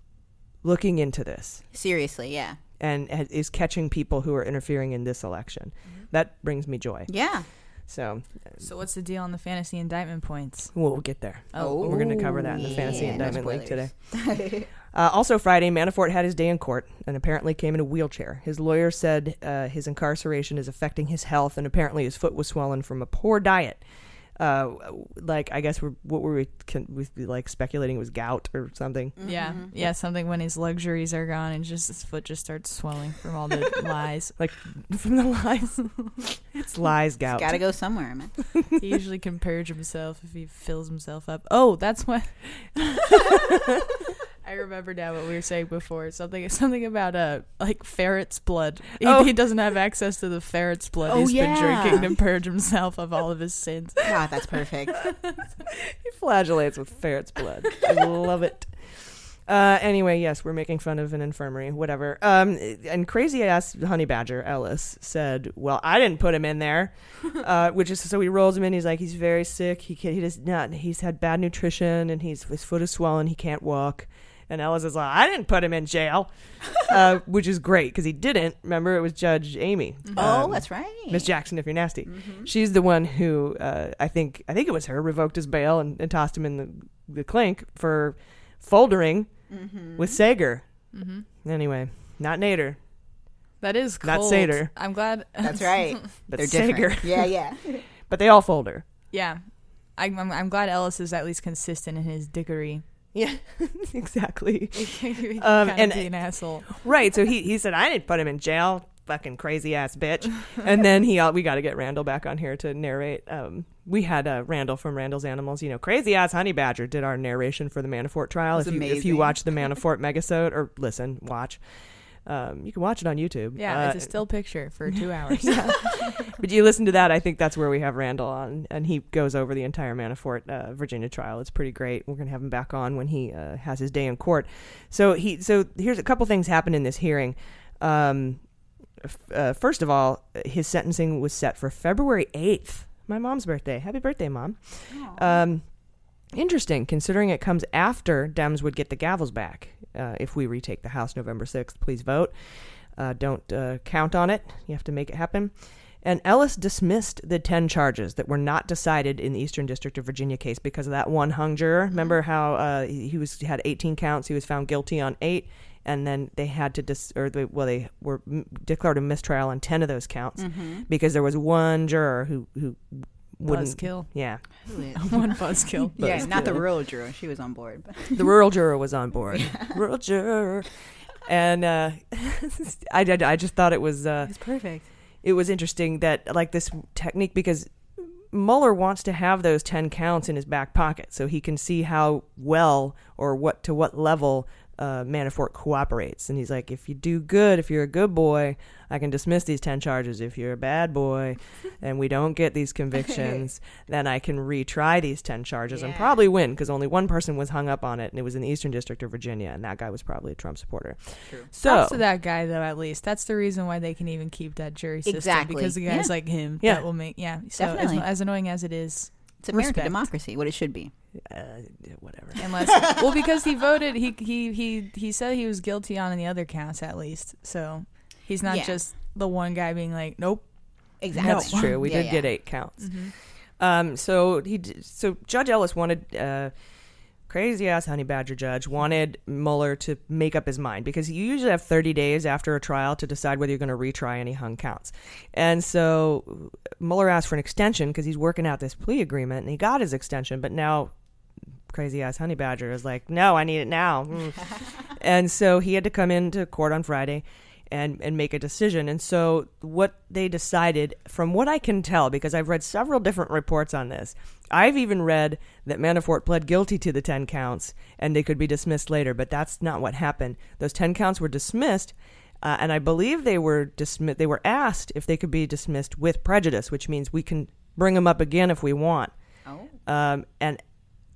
looking into this Seriously, yeah. and is catching people who are interfering in this election. That brings me joy. Yeah. So So what's the deal on the fantasy indictment points? We'll get there. Oh. we're going to cover that in the Yeah, fantasy no indictment link today. uh, also, Friday, Manafort had his day in court and apparently came in a wheelchair. His lawyer said uh, his incarceration is affecting his health, and apparently his foot was swollen from a poor diet. Uh, like I guess we're, what were we, can, we like speculating was gout or something? Yeah, yeah, something when his luxuries are gone and just his foot just starts swelling from all the lies. Like from the lies, it's lies gout. Got to go somewhere, man. he usually can purge himself if he fills himself up. Oh, that's what. I remember now what we were saying before. Something, something about uh, like ferret's blood. He, Oh. he doesn't have access to the ferret's blood. Oh, He's yeah. been drinking to purge himself of all of his sins. God, that's perfect. he flagellates with ferret's blood. I love it. Uh, anyway, yes, we're making fun of an infirmary, whatever. Um, and crazy ass honey badger Ellis said, "Well, I didn't put him in there," uh, which is so he rolls him in. He's like, he's very sick. He can, he does not. He's had bad nutrition, and he's his foot is swollen. He can't walk. And Ellis is like, I didn't put him in jail, uh, which is great because he didn't. Remember, it was Judge Amy. Oh, um, that's right. Miss Jackson, if you're nasty. She's the one who uh, I think I think it was her revoked his bail and, and tossed him in the, the clink for foldering Mhm. with Sager. Mhm. Anyway, not Nader, That is not cold. Sater, I'm glad. That's right. but They're Sager. different. Yeah, yeah. but they all folder. Yeah, I'm, I'm. I'm glad Ellis is at least consistent in his dickery. Yeah, exactly. Um, and- be an asshole. Right. So he he said I didn't put him in jail. Fucking crazy ass bitch. and then he uh, we got to get Randall back on here to narrate. Um, we had uh, Randall from Randall's Animals. You know, crazy ass honey badger did our narration for the Manafort trial. If you if you watch the Manafort megasode or listen watch. Um, you can watch it on YouTube. Yeah, it's Uh, a still picture for two hours. but you listen to that, I think that's where we have Randall on, and he goes over the entire Manafort uh, Virginia trial. It's pretty great. We're gonna have him back on when he uh, has his day in court. So he, so here's a couple things happened in this hearing. Um, f- uh, first of all, his sentencing was set for February eighth, my mom's birthday. Happy birthday, mom! Um, interesting, considering it comes after Dems would get the gavels back. Uh, if we retake the House November 6th, please vote. Uh, don't uh, count on it. You have to make it happen. And Ellis dismissed the 10 charges that were not decided in the Eastern District of Virginia case because of that one hung juror. Remember how uh, he was had 18 counts, he was found guilty on 8 and then they had to dis or they, well they were m- declared a mistrial on 10 of those counts Mhm. because there was one juror who who wouldn't Buzzkill. Yeah. Who is? One buzzkill. yeah, not the Buzzkill. rural juror. She was on board. But. the rural juror was on board. rural juror, and uh, I, I I just thought it was uh, It's perfect. It was interesting that like this technique because Mueller wants to have those ten counts in his back pocket so he can see how well or what to what level uh, Manafort cooperates. And he's like, if you do good, if you're a good boy, I can dismiss these 10 charges. If you're a bad boy and we don't get these convictions, then I can retry these 10 charges and probably win because only one person was hung up on it and it was in the Eastern District of Virginia. And that guy was probably a Trump supporter. So, Props to that guy though. At least that's the reason why they can even keep that jury system Exactly. because the guys Yeah. like him Yeah. that will make yeah. So as, Definitely. as annoying as it is, It's American respect. democracy, what it should be. Uh, whatever. Unless well, because he voted, he he he he said he was guilty on the other counts at least. So he's not Yeah. just the one guy being like, nope. Exactly. That's true. We Yeah, did get eight counts. Mhm. Um, so he, so Judge Ellis wanted, uh, crazy ass honey badger judge wanted Mueller to make up his mind because you usually have 30 days after a trial to decide whether you're going to retry any hung counts. And so Mueller asked for an extension because he's working out this plea agreement and he got his extension, but now crazy ass honey badger is like, no, I need it now. Mm. and so he had to come into court on Friday and and make a decision. And so what they decided, from what I can tell, because I've read several different reports on this, I've even read that Manafort pled guilty to the ten counts and they could be dismissed later, but that's not what happened. Those ten counts were dismissed. Uh, and I believe they were dismi- They were asked if they could be dismissed with prejudice, which means we can bring them up again if we want. Oh. Um, and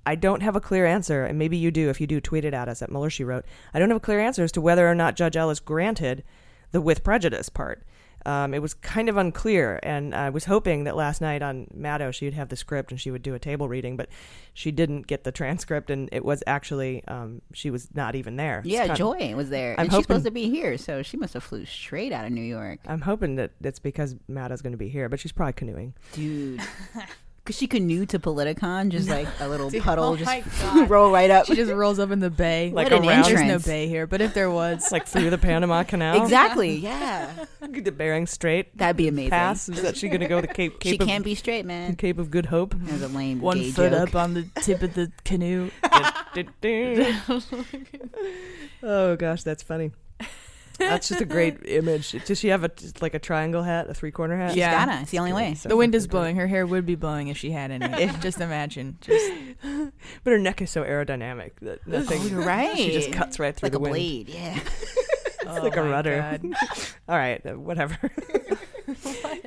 I don't have a clear answer, and maybe you do. If you do, tweet it at us at Mueller. She wrote. I don't have a clear answer as to whether or not Judge Ellis granted the with prejudice part. Um, it was kind of unclear, and I was hoping that last night on Maddow she would have the script and she would do a table reading, but she didn't get the transcript, and it was actually um, she was not even there. Yeah, kind- Joy was there. I'm and hoping, she's supposed to be here, so she must have flew straight out of New York. I'm hoping that it's because Maddow's going to be here, but she's probably canoeing. Dude. Because she canoed to Politicon, just like a little Dude, puddle, oh just my roll right up. She just rolls up in the bay. Like What around- There's no bay here, but if there was, like through the Panama Canal. Exactly, yeah. get the Bering Strait. That'd be amazing. Pass. Is that she going to go to Cape? She Cape of, can't be straight, man. Cape of Good Hope. That was a lame one gay foot joke. up on the tip of the canoe. oh gosh, that's funny. That's just a great image. Does she have a like a triangle hat, a three corner hat? Yeah. gotta. It's the only way. The wind is blowing. Her hair would be blowing if she had any. just imagine. Just But her neck is so aerodynamic that nothing. Oh, you're right. She just cuts right through like the a wind. blade, yeah. It's like a rudder. God. All right, uh, whatever.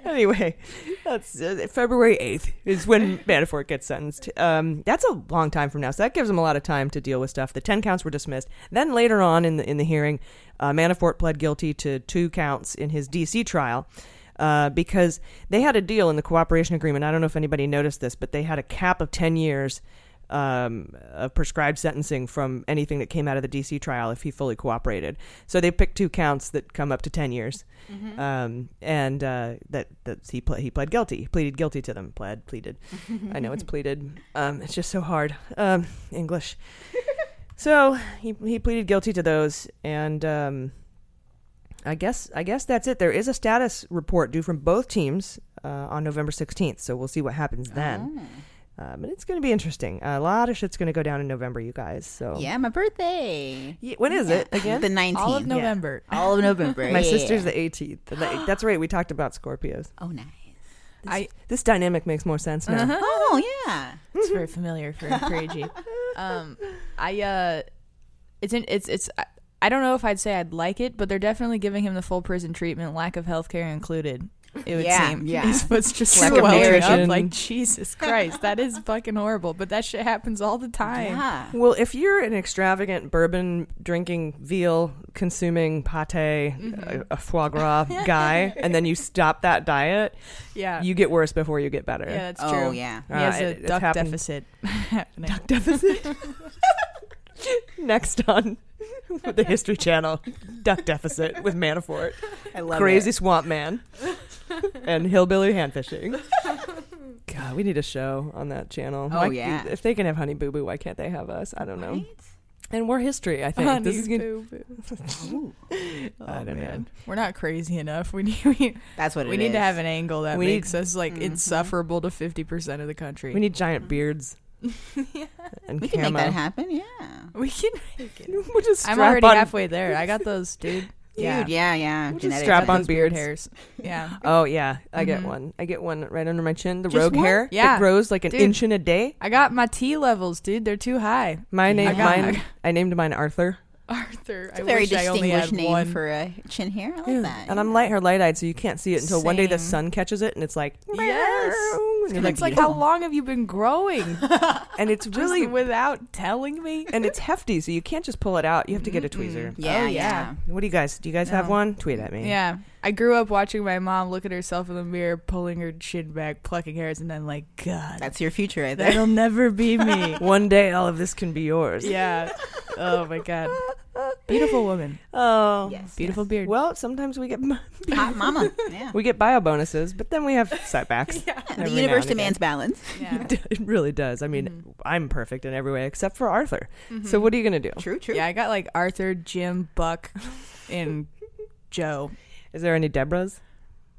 anyway, that's uh, February eighth is when Manafort gets sentenced. Um, that's a long time from now, so that gives him a lot of time to deal with stuff. The ten counts were dismissed. Then later on in the in the hearing, uh, Manafort pled guilty to two counts in his D.C. trial. Uh, because they had a deal in the cooperation agreement. I don't know if anybody noticed this, but they had a cap of 10 years um, of prescribed sentencing from anything that came out of the DC trial if he fully cooperated. So they picked two counts that come up to 10 years. Mhm. Um, and uh, that, that he, ple- he pled guilty. He pleaded guilty to them. Pled, pleaded. I know it's pleaded. Um, it's just so hard. Um, English. so he, he pleaded guilty to those. And. Um, I guess I guess that's it. There is a status report due from both teams uh, on November 16th, so we'll see what happens then. Uh, but it's going to be interesting. a lot of shit's going to go down in November, you guys. So Yeah, my birthday. Yeah, when is it again? The 19th. all of Yeah. November. All of November. My yeah. sister's the 18th. That's right. We talked about Scorpios. Oh, nice. I This dynamic makes more sense now. Uh-huh. Oh, yeah. it's very familiar for for AG. Um, I uh, it's in, it's it's. I, I don't know if I'd say I'd like it, but they're definitely giving him the full prison treatment, lack of health care included. It would Yeah, seem. yeah. His foot's just Lack of swelling up. Like Jesus Christ, that is fucking horrible. But that shit happens all the time. Yeah. Well, if you're an extravagant bourbon drinking, veal consuming, pate, Mm-hmm. a, a foie gras guy, and then you stop that diet, Yeah. you get worse before you get better. Yeah, that's Oh, true. yeah. He has Uh, a it- it's duck deficit. Duck deficit. Next on the History Channel, duck deficit with Manafort, I love it. crazy it. swamp man, and hillbilly hand fishing. God, we need a show on that channel. Oh, Why- yeah. if they can have Honey Boo Boo, why can't they have us? I don't know. And more history. I think Honey this is gonna. Boo Boo. I oh, don't know. We're not crazy enough. We need we, That's what we it need to have an angle that We need- makes us like mm-hmm. insufferable to fifty percent of the country. We need giant mm-hmm. beards. yeah. And We can make that happen. Yeah. we can make it. We'll just I'm already on- halfway there. I got those, dude. Yeah. Dude, yeah, yeah. We'll just strap on beard hairs. Yeah. Oh yeah, I get Mhm. one. I get one right under my chin. The Just rogue one? hair Yeah. that grows like an Dude. inch in a day. I got my T levels, dude. They're too high. My name, I got- mine. I named mine Arthur. Arthur. It's I a very wish I only had distinguished name one. for a chin hair. I like that. And I'm light hair, light eyed, so you can't see it until one day the sun catches it, and it's like Yes. and you're It's like, how long have you been growing? and it's really Just without telling me. and it's hefty, so you can't just pull it out. You have to get a tweezer. Mm-hmm. Yeah, Oh, yeah. yeah. What do you guys? Do you guys have one? Tweet at me. Yeah. I grew up watching my mom look at herself in the mirror, pulling her chin back, plucking hairs, and then like, God, That's your future right there. that'll never be me. One day, all of this can be yours. yeah. Oh my God. Beautiful woman. Oh. Yes. Beautiful beard. Well, sometimes we get Hot mama. Yeah. we get bio bonuses, but then we have setbacks. the universe and again. demands balance. Yeah. It really does. I mean, I'm perfect in every way except for Arthur. Mm-hmm. So what are you gonna do? True, true. Yeah, I got like Arthur, Jim, Buck, and Joe. Is there any Deborahs?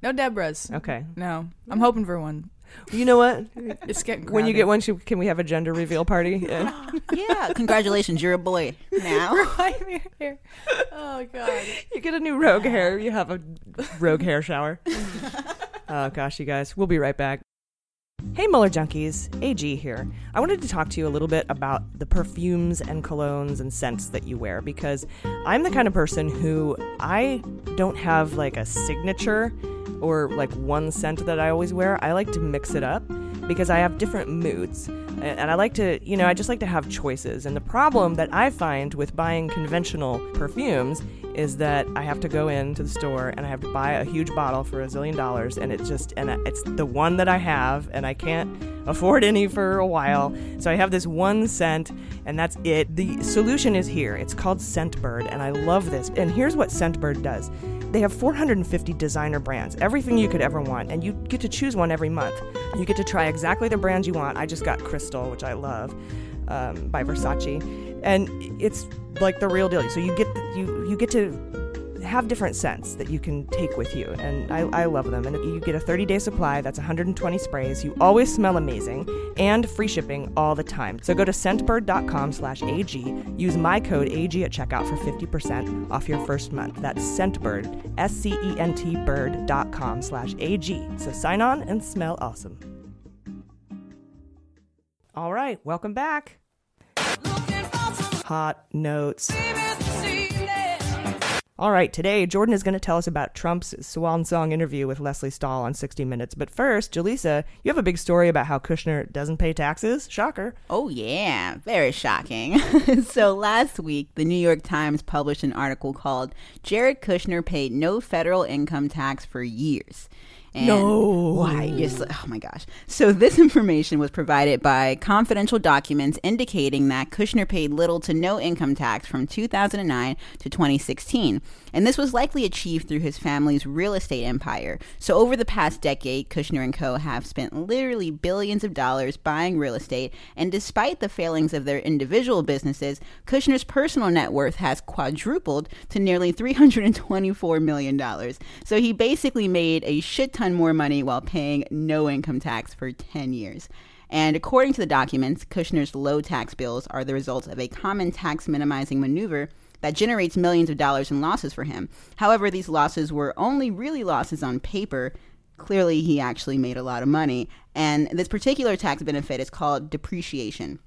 No Deborah's. Okay. No. I'm hoping for one. You know what? It's getting When you crowded. get one, should, can we have a gender reveal party? Yeah. Yeah. Congratulations, you're a boy now. I'm here. Oh God. you get a new rogue hair. You have a rogue hair shower. oh gosh, you guys. We'll be right back. Hey Mueller Junkies, AG here. I wanted to talk to you a little bit about the perfumes and colognes and scents that you wear because I'm the kind of person who I don't have like a signature or like one scent that I always wear. I like to mix it up because I have different moods. And I like to, you know, I just like to have choices. And the problem that I find with buying conventional perfumes is that I have to go into the store and I have to buy a huge bottle for a zillion dollars and it just and it's the one that I have and I can't afford any for a while. So I have this one scent and that's it. The solution is here. It's called Scentbird and I love this. And here's what Scentbird does. They have 450 designer brands, everything you could ever want, and you get to choose one every month. You get to try exactly the brands you want. I just got Crystal, which I love, um, by Versace, and it's like the real deal. So you get you you get to have different scents that you can take with you, and I, I love them. And you get a 30 day supply. That's 120 sprays. You always smell amazing, and free shipping all the time. So go to scentbird.com/ag. Use my code AG at checkout for 50% off your first month. That's Scentbird, S C E N T bird.com/ag. So sign on and smell awesome. All right, welcome back. Hot notes. All right, today Jordan is going to tell us about Trump's swan song interview with Lesley Stahl on 60 Minutes. But first, Jaleesa, you have a big story about how Kushner doesn't pay taxes. Shocker. Oh, yeah. Very shocking. so, last week, the New York Times published an article called Jared Kushner Paid No Federal Income Tax for Years. And No. Why? Just, oh my gosh. So, this information was provided by confidential documents indicating that Kushner paid little to no income tax from 2009 to 2016. And this was likely achieved through his family's real estate empire. So, over the past decade, Kushner and Co. have spent literally billions of dollars buying real estate. And despite the failings of their individual businesses, Kushner's personal net worth has quadrupled to nearly $324 million. So, he basically made a shit ton more money while paying no income tax for 10 years. And according to the documents, Kushner's low tax bills are the result of a common tax minimizing maneuver that generates millions of dollars in losses for him. However, these losses were only really losses on paper. Clearly, he actually made a lot of money. And this particular tax benefit is called depreciation.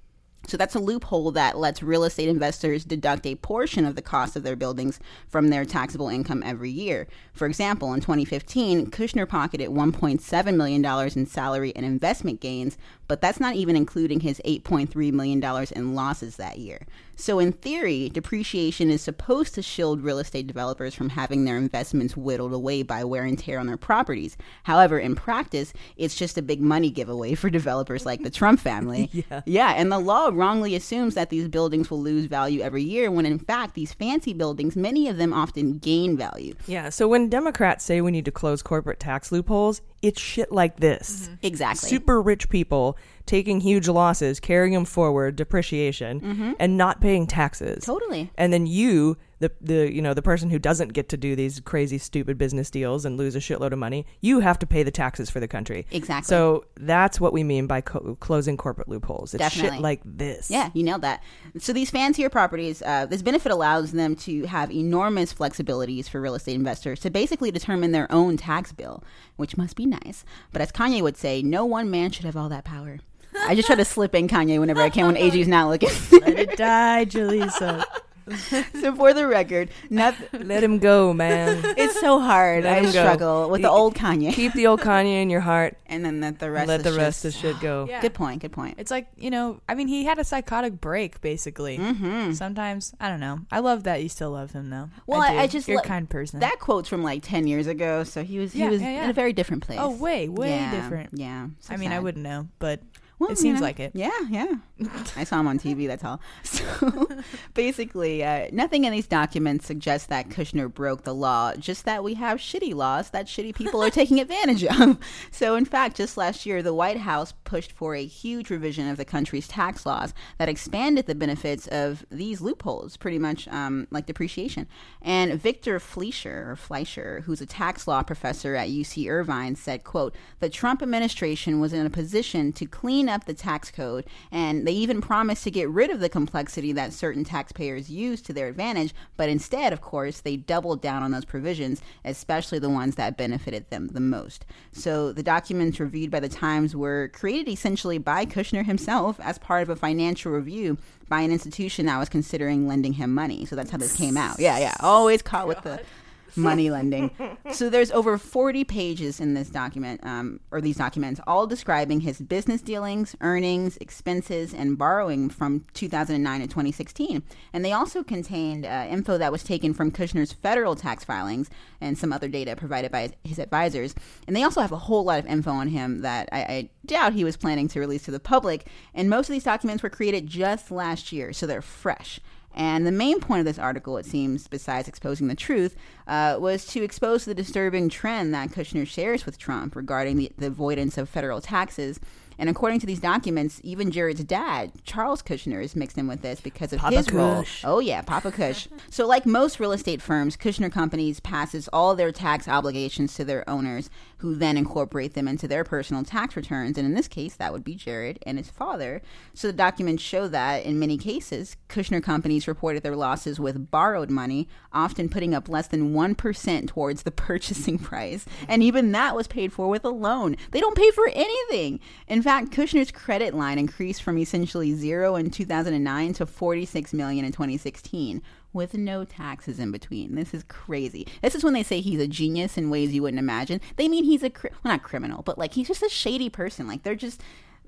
So that's a loophole that lets real estate investors deduct a portion of the cost of their buildings from their taxable income every year. For example, in 2015, Kushner pocketed $1.7 million in salary and investment gains, but that's not even including his $8.3 million in losses that year. So, in theory, depreciation is supposed to shield real estate developers from having their investments whittled away by wear and tear on their properties. However, in practice, it's just a big money giveaway for developers like the Trump family. Yeah. Yeah, and the law wrongly assumes that these buildings will lose value every year when in fact these fancy buildings, many of them often gain value. Yeah, so when Democrats say we need to close corporate tax loopholes, it's shit like this. Exactly. Super rich people taking huge losses, carrying them forward, depreciation, Mhm. and not paying taxes. Totally. And then you, the the you know the person who doesn't get to do these crazy stupid business deals and lose a shitload of money, you have to pay the taxes for the country. Exactly. So that's what we mean by co- closing corporate loopholes. It's Definitely. shit like this. Yeah, you nailed that. So these fancier properties, uh, this benefit allows them to have enormous flexibilities for real estate investors to basically determine their own tax bill, which must be nice. But as Kanye would say, no one man should have all that power. I just try to slip in Kanye whenever I can when AG's not looking. Let it die, Jaleesa. so for the record, nothing. Let him go, man. It's so hard. Let I him go. struggle with the old Kanye. Keep the old Kanye in your heart, and then let the rest. let is the rest just- of shit go. Yeah. Good point. Good point. It's like you know, I mean, he had a psychotic break, basically. Mm-hmm. Sometimes I don't know. I love that you still love him though. Well, I, I, just you're lo- a kind person. That quote's from like ten years ago, so he was he was yeah, yeah. in a very different place. Oh, way, way Yeah, different. Yeah. so I mean, I wouldn't know, but Well, it seems know, like it. Yeah, yeah. I saw him on TV. That's all. So basically, uh, nothing in these documents suggests that Kushner broke the law. Just that we have shitty laws that shitty people are taking advantage of. So, in fact, just last year, the White House pushed for a huge revision of the country's tax laws that expanded the benefits of these loopholes, pretty much um, like depreciation. And Victor Fleischer, or Fleischer, who's a tax law professor at UC Irvine, said, "quote The Trump administration was in a position to clean up the tax code, and they even promised to get rid of the complexity that certain taxpayers use to their advantage. But instead, of course, they doubled down on those provisions, especially the ones that benefited them the most. So the documents reviewed by the Times were created essentially by Kushner himself as part of a financial review by an institution that was considering lending him money. So that's how this came out. Yeah, yeah. Always caught with the money lending. So there's over 40 pages in this document, um, or these documents, all describing his business dealings, earnings, expenses, and borrowing from 2009 to 2016. And they also contained uh, info that was taken from Kushner's federal tax filings and some other data provided by his advisors. And they also have a whole lot of info on him that I, I doubt he was planning to release to the public. And most of these documents were created just last year, so they're fresh. And the main point of this article, it seems, besides exposing the truth, uh, was to expose the disturbing trend that Kushner shares with Trump regarding the, the avoidance of federal taxes. And according to these documents, even Jared's dad, Charles Kushner, is mixed in with this because of Papa his role. Oh yeah, Papa Kush. so like most real estate firms, Kushner Companies passes all their tax obligations to their owners, who then incorporate them into their personal tax returns. And in this case, that would be Jared and his father. So the documents show that in many cases, Kushner Companies reported their losses with borrowed money, often putting up less than 1% towards the purchasing price. And even that was paid for with a loan. They don't pay for anything. In fact, Kushner's credit line increased from essentially zero in 2009 to 46 million in 2016 with no taxes in between. This is crazy. This is when they say he's a genius in ways you wouldn't imagine. They mean he's a well, not criminal, but like he's just a shady person. Like they're just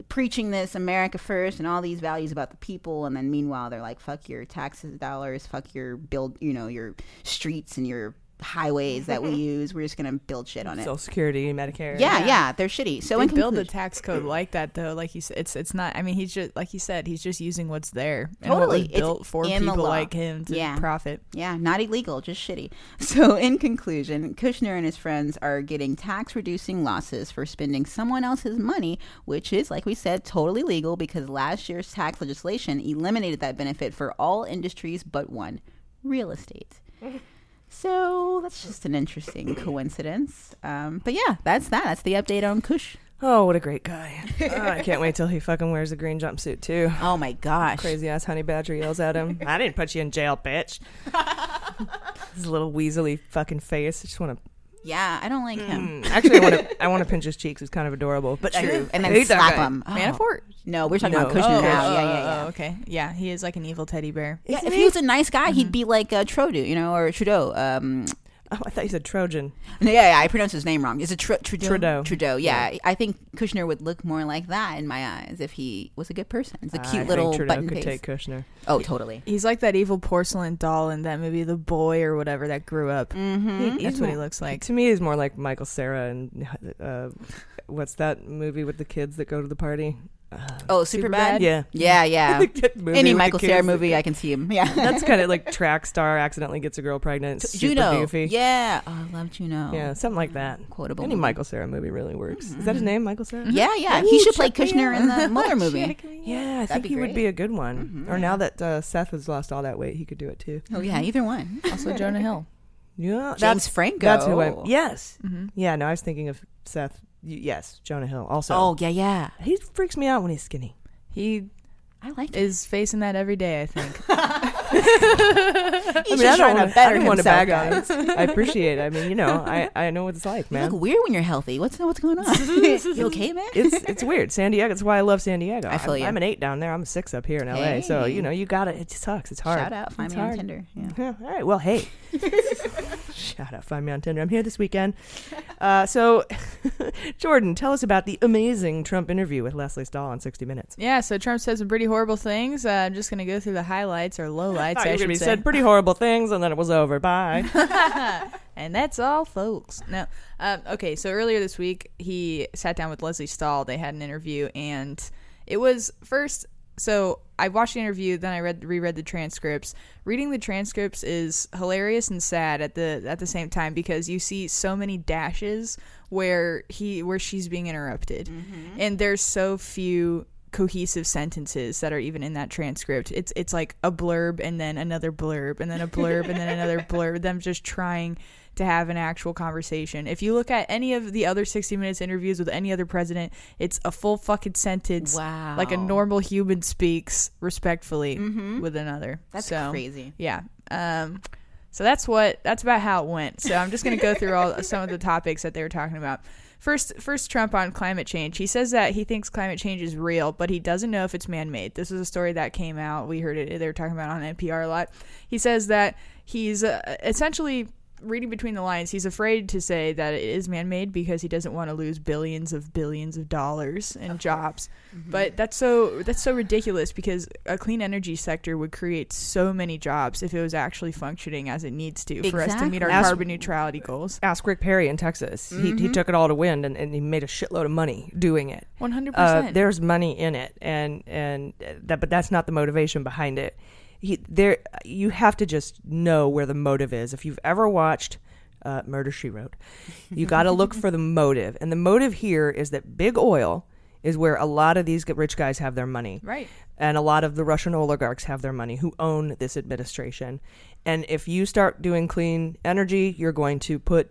preaching this America first and all these values about the people, and then meanwhile they're like, "Fuck your taxes dollars, fuck your build, you know, your streets and your." Highways that we use we're just gonna build shit on it Social Security, Medicare. yeah yeah they're shitty so they in build the tax code like that though. Like he said, it's it's not. I mean, he's just like he said, he's just using what's there and what Totally. It's built for people like him to Yeah. profit. Yeah, not illegal, just shitty. So, in conclusion, Kushner and his friends are getting tax reducing losses for spending someone else's money, which is, like we said, totally legal because last year's tax legislation eliminated that benefit for all industries but one real estate. So that's just an interesting coincidence. Um, but yeah, that's that. That's the update on Kush. Oh, what a great guy. Oh, I can't wait till he fucking wears a green jumpsuit too. Oh my gosh. Crazy ass honey badger yells at him. I didn't put you in jail, bitch. His little weaselly fucking face. I just want to Yeah, I don't like him. Mm, Actually, I want to. I want to pinch his cheeks. It's kind of adorable. But I True. and I then hate that slap guy. him. Oh. Manafort? No, we're talking No. about Kushner oh, now. yeah, yeah, yeah. oh, okay. Yeah, he is like an evil teddy bear. Yeah, if he was a nice guy, he'd be like uh, Trudeau, you know, or Trudeau. Um, Oh, I thought you said Trojan. no, yeah, yeah, I pronounced his name wrong. Is it Tr- Trudeau? Trudeau. Trudeau. Yeah, I think Kushner would look more like that in my eyes if he was a good person. It's a I cute think little Trudeau button could face. take Kushner. Oh, totally. He's like that evil porcelain doll in that movie, The Boy or whatever that grew up. Mm-hmm. That's what he looks like. To me, he's more like Michael Cera and uh, what's that movie with the kids that go to the party? Uh, Oh, super bad. Yeah, yeah, yeah. Movie Any Michael Cera movie, I can see him. Yeah, That's kind of like track star accidentally gets a girl pregnant. Super Juno. goofy. Yeah, oh, I love Juno. Yeah, something like that. Quotable. Any movie. Michael Cera movie really works. Is that his name, Michael Cera? Yeah, yeah. Ooh, he should play Kushner in out. the Mueller movie. Check me out. Yeah, I That'd think be he would be a good one. Mhm, Or yeah. now that uh, Seth has lost all that weight, he could do it too. Oh yeah, either one. Also, Jonah Hill. Yeah, James that's Franco. That's who I. Yes. Mhm. Yeah. No, I was thinking of Seth. Y- Yes, Jonah Hill. Also. Oh yeah, yeah. he freaks me out when he's skinny. He I like it. is facing that every day, I think. I mean, I just don't trying wanna, to better I don't want to himself, bag on guys. him. I appreciate it. I mean, you know, I, I know what it's like, You man. look weird when you're healthy. What's what's going on? you okay, man? it's it's weird. San Diego. That's why I love San Diego. I feel I'm, you. I'm an eight down there. I'm a six up here in LA. So you know, you got it. It sucks. It's hard. Shout out, find It's me on. Tinder. Yeah. Yeah. All right. Well, hey. Shout out. Find me on Tinder. I'm here this weekend. Uh, so, Jordan, tell us about the amazing Trump interview with Lesley Stahl on 60 Minutes. yeah, so Trump said some pretty horrible things. Uh, I'm just going to go through the highlights or lowlights, You I should say. said pretty horrible things, and then it was over. Bye. and that's all, folks. No, um, okay. So earlier this week, he sat down with Lesley Stahl. They had an interview, and it was first. So I watched the interview, then I read reread the transcripts. Reading the transcripts is hilarious and sad at the at the same time because you see so many dashes where he where she's being interrupted, and there's so few cohesive sentences that are even in that transcript. It's it's like a blurb and then another blurb and then a blurb and then another blurb. Them just trying to have an actual conversation. If you look at any of the other 60 minutes interviews with any other president, it's a full fucking sentence Wow. like a normal human speaks respectfully Mhm. with another. That's So, crazy. Yeah. Um so that's what that's about how it went. So I'm just going to go through all some of the topics that they were talking about. First, first Trump on climate change. He says that he thinks climate change is real, but he doesn't know if it's man-made. This is a story that came out. We heard it. They were talking about it on NPR a lot. He says that he's uh, essentially reading between the lines. He's afraid to say that it is man-made because he doesn't want to lose billions of billions of dollars in jobs. But that's so that's so ridiculous because a clean energy sector would create so many jobs if it was actually functioning as it needs to for us to meet our Exactly. carbon neutrality goals. Ask Rick Perry in Texas. He, he Mhm. took it all to wind, and, and he made a shitload of money doing it. 100%. Uh, there's money in it, and and uh, that, but that's not the motivation behind it. He, there, you have to just know where the motive is. If you've ever watched uh, Murder She Wrote, you got to look for the motive, and the motive here is that big oil is where a lot of these rich guys have their money, Right. and a lot of the Russian oligarchs have their money who own this administration. And if you start doing clean energy, you're going to put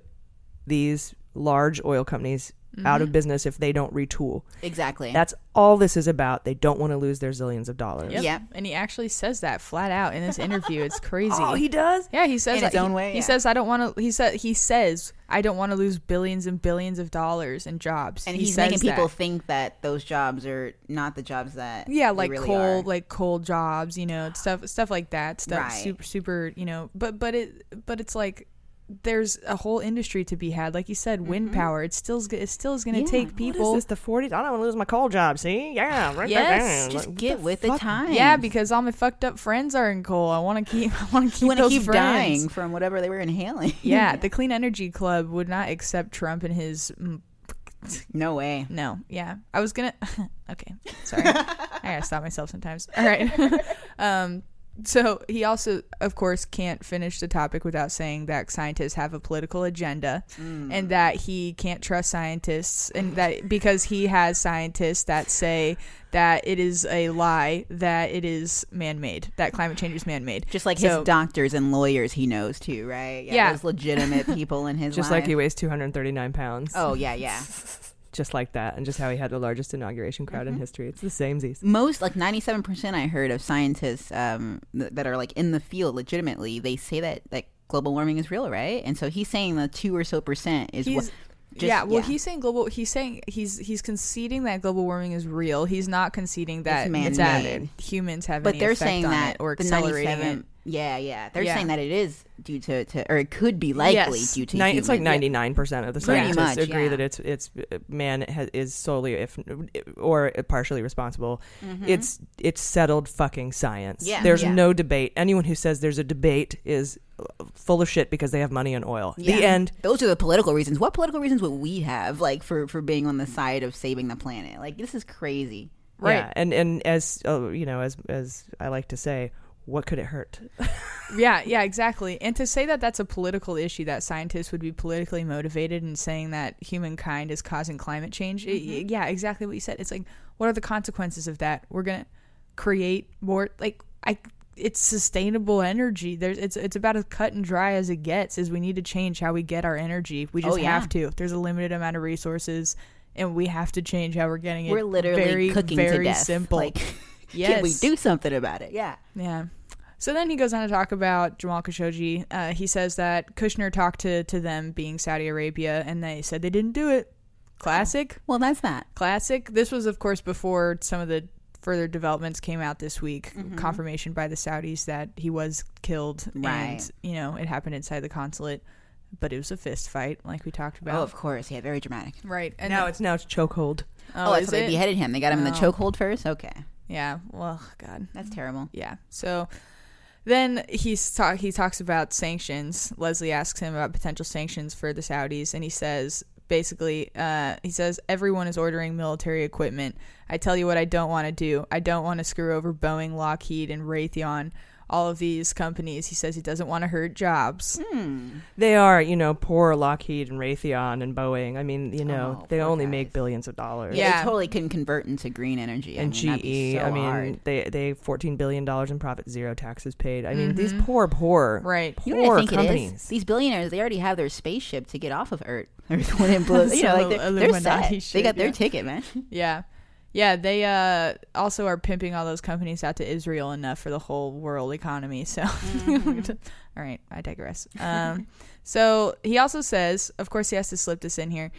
these large oil companies out of Mhm. business if they don't retool. Exactly. That's all this is about. They don't want to lose their zillions of dollars. Yep. And he actually says that flat out in this interview. It's crazy. Oh, he does? Yeah, he says In his own he- way, He yeah. says I don't want to he said he says I don't want to lose billions and billions of dollars in jobs. and He he's says making people that. think that those jobs are not the jobs that yeah, like really coal, are. like coal jobs, you know, stuff, stuff like that, stuff, Right. super, super, you know. But, but it, but it's like there's a whole industry to be had. Like you said, wind power. It still, it still is going to Mm-hmm. Yeah. take people. What is this, the 40s? I don't want to lose my coal job, see? Yeah, right Yes, there. just Like, get with the fuck? time. Yeah, because all my fucked up friends are in coal. I want to keep. I want to keep want to keep friends. dying from whatever they were inhaling. yeah, the Clean Energy Club would not accept Trump and his. no way. No, yeah, I was gonna. okay, sorry, I gotta stop myself sometimes. All right. um, so he also, of course, can't finish the topic without saying that scientists have a political agenda, mm. and that he can't trust scientists, and that because he has scientists that say that it is a lie that it is man-made, that climate change is man-made, Just like So- his doctors and lawyers, he knows too, right? Yeah. those legitimate people in his Just life. like he weighs 239 pounds. Oh yeah, yeah. Just like that. And just how he had the largest inauguration crowd in Mhm. history. It's the same Z's. Most like ninety-seven percent I heard of scientists um, th- that are like in the field legitimately. They say that like global warming is real, right? And so he's saying the two or so percent is what. Just- yeah, well, he's saying global. He's saying he's he's conceding that global warming is real. He's not conceding that It's that humans have but they're saying that or the accelerating 97 it. Yeah, yeah. They're Yeah. saying that it is due to, to or it could be likely Yes. due to. Ni- it's like ninety nine percent of the Pretty scientists much, agree yeah. that it's it's man has, is solely if or partially responsible. Mhm. It's it's settled fucking science. Yeah. there's Yeah. no debate. Anyone who says there's a debate is full of shit because they have money and oil. The end. Those are the political reasons. What political reasons would we have, like for for being on the side of saving the planet? Like this is crazy. Yeah, and and as uh, you know, as as I like to say, what could it hurt? yeah, yeah, exactly. And to say that that's a political issue, that scientists would be politically motivated in saying that humankind is causing climate change. it- Mm-hmm. yeah, exactly what you said. It's like, what are the consequences of that? We're gonna create more like I. It's sustainable energy. There's it's it's about as cut and dry as it gets. Is we need to change how we get our energy. We Oh, just yeah. have to. There's a limited amount of resources, and we have to change how we're getting it. We're literally very, cooking very to death. simple. Like, yes, can we do something about it? Yeah. yeah. So then he goes on to talk about Jamal Khashoggi. Uh, he says that Kushner talked to, to them being Saudi Arabia, and they said they didn't do it. Classic. Well, that's that. Classic. This was, of course, before some of the further developments came out this week. Mhm. Confirmation by the Saudis that he was killed, Right. and you know it happened inside the consulate, but it was a fist fight, like we talked about. Oh, of course. Yeah, very dramatic. Right. And now then- it's now it's chokehold. Oh, is that's why they beheaded him. They got him in the Oh. chokehold first. Okay. Yeah. Well, God, that's terrible. Yeah. So then he's talk he talks about sanctions. Lesley asks him about potential sanctions for the Saudis, and he says basically, uh, he says everyone is ordering military equipment. I tell you what, I don't want to do. I don't want to screw over Boeing, Lockheed, and Raytheon. All of these companies. He says he doesn't want to hurt jobs. They are, you know, poor Lockheed and Raytheon and Boeing. I mean, you know, Oh, they only guys. make billions of dollars. Yeah, they totally couldn't convert into green energy. I and mean, that'd GE. so I mean, hard. they they fourteen billion dollars in profit, zero taxes paid. I mean, these Mhm. poor, poor, right, You poor know what I think companies. it is? These billionaires, they already have their spaceship to get off of Earth. Earth wouldn't blow. You know, like Some they're, they're Illuminati set. They shit, got their yeah. ticket, man. Yeah. Yeah, they uh, also are pimping all those companies out to Israel enough for the whole world economy. So, Mm-hmm. all right, I digress. Um, so he also says, of course, he has to slip this in here.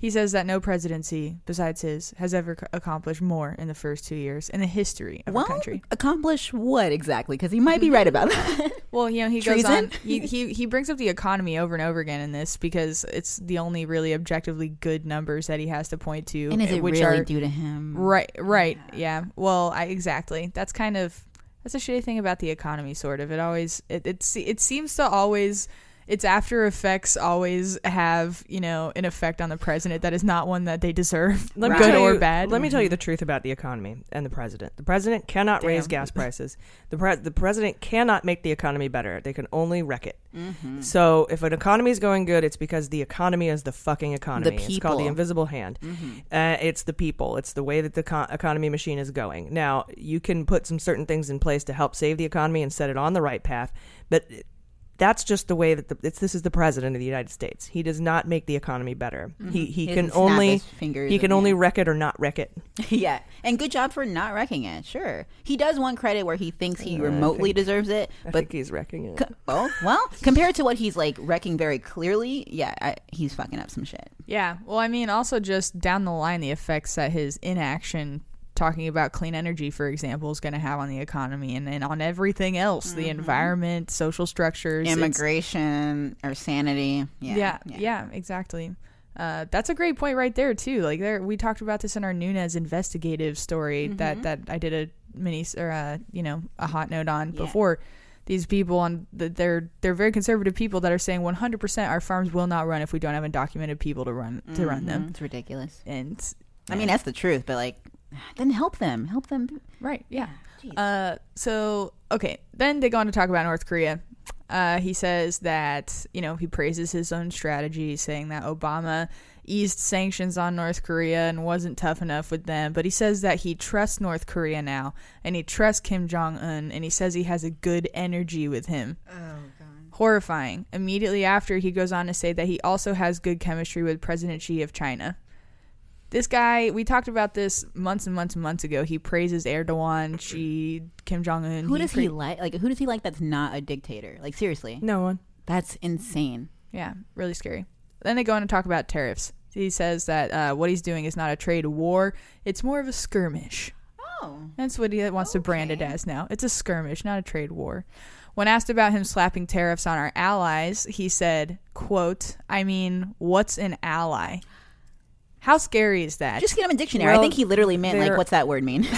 He says that no presidency besides his has ever c- accomplished more in the first two years in the history of Well, our country. accomplish what exactly? Because he might be right about that. Well, you know, he goes on. He, he he brings up the economy over and over again in this because it's the only really objectively good numbers that he has to point to. And is eh, it which really are, due to him? Right, right, yeah. Well, I exactly. That's kind of that's a shitty thing about the economy. Sort of. It always it it, it seems to always. Its after effects always have, you know, an effect on the president that is not one that they deserve, Let me good tell or you- bad. Let me tell you the truth about the economy and the president. The president cannot raise gas prices. The pre- the president cannot make the economy better. They can only wreck it. Mhm. So if an economy is going good, it's because the economy is the fucking economy. It's called the invisible hand. Mhm. Uh, it's the people. It's the way that the co- economy machine is going. Now you can put some certain things in place to help save the economy and set it on the right path, but. That's just the way that the, it's. This is the president of the United States. He does not make the economy better. Mhm. He he, He can only he can only yeah. wreck it or not wreck it. yeah, and good job for not wrecking it. Sure, he does want credit where he thinks he Uh, remotely think- deserves it, I but think he's wrecking it. co- oh well, compared to what he's like wrecking very clearly, yeah, I, he's fucking up some shit. Yeah. Well, I mean, also just down the line, the effects that his inaction, talking about clean energy, for example, is going to have on the economy and, and on everything else the environment, social structures, Immigration or sanity. Yeah, Yeah. Yeah. exactly. Uh, that's a great point right there too. Like there, we talked about this in our Nunez investigative story that Mhm. that I did a mini or uh, you know a hot note on Yeah. before. These people on the, they're they're very conservative people that are saying 100% our farms will not run if we don't have undocumented people to run to run them. Mhm. It's ridiculous. And I mean, that's the truth, but like, then help them, help them. Right. Yeah. Uh, so okay, then they go on to talk about North Korea. Uh, he says that you know he praises his own strategy, saying that Obama eased sanctions on North Korea and wasn't tough enough with them. But he says that he trusts North Korea now, and he trusts Kim Jong Un, and he says he has a good energy with him. Oh God. Horrifying. Immediately after, he goes on to say that he also has good chemistry with President Xi of China. This guy, we talked about this months and months and months ago. He praises Erdogan, Xi, Kim Jong Un. Who does he like? Like, who does he like that's not a dictator? Like, seriously, No one. That's insane. Yeah, really scary. Then they go on to talk about tariffs. He says that uh, what he's doing is not a trade war; it's more of a skirmish. Oh, That's what he wants to brand it as now. It's a skirmish, not a trade war. When asked about him slapping tariffs on our allies, he said, "quote I mean, what's an ally? How scary is that? Just get him a dictionary. I think he literally meant like, they're- what's that word mean?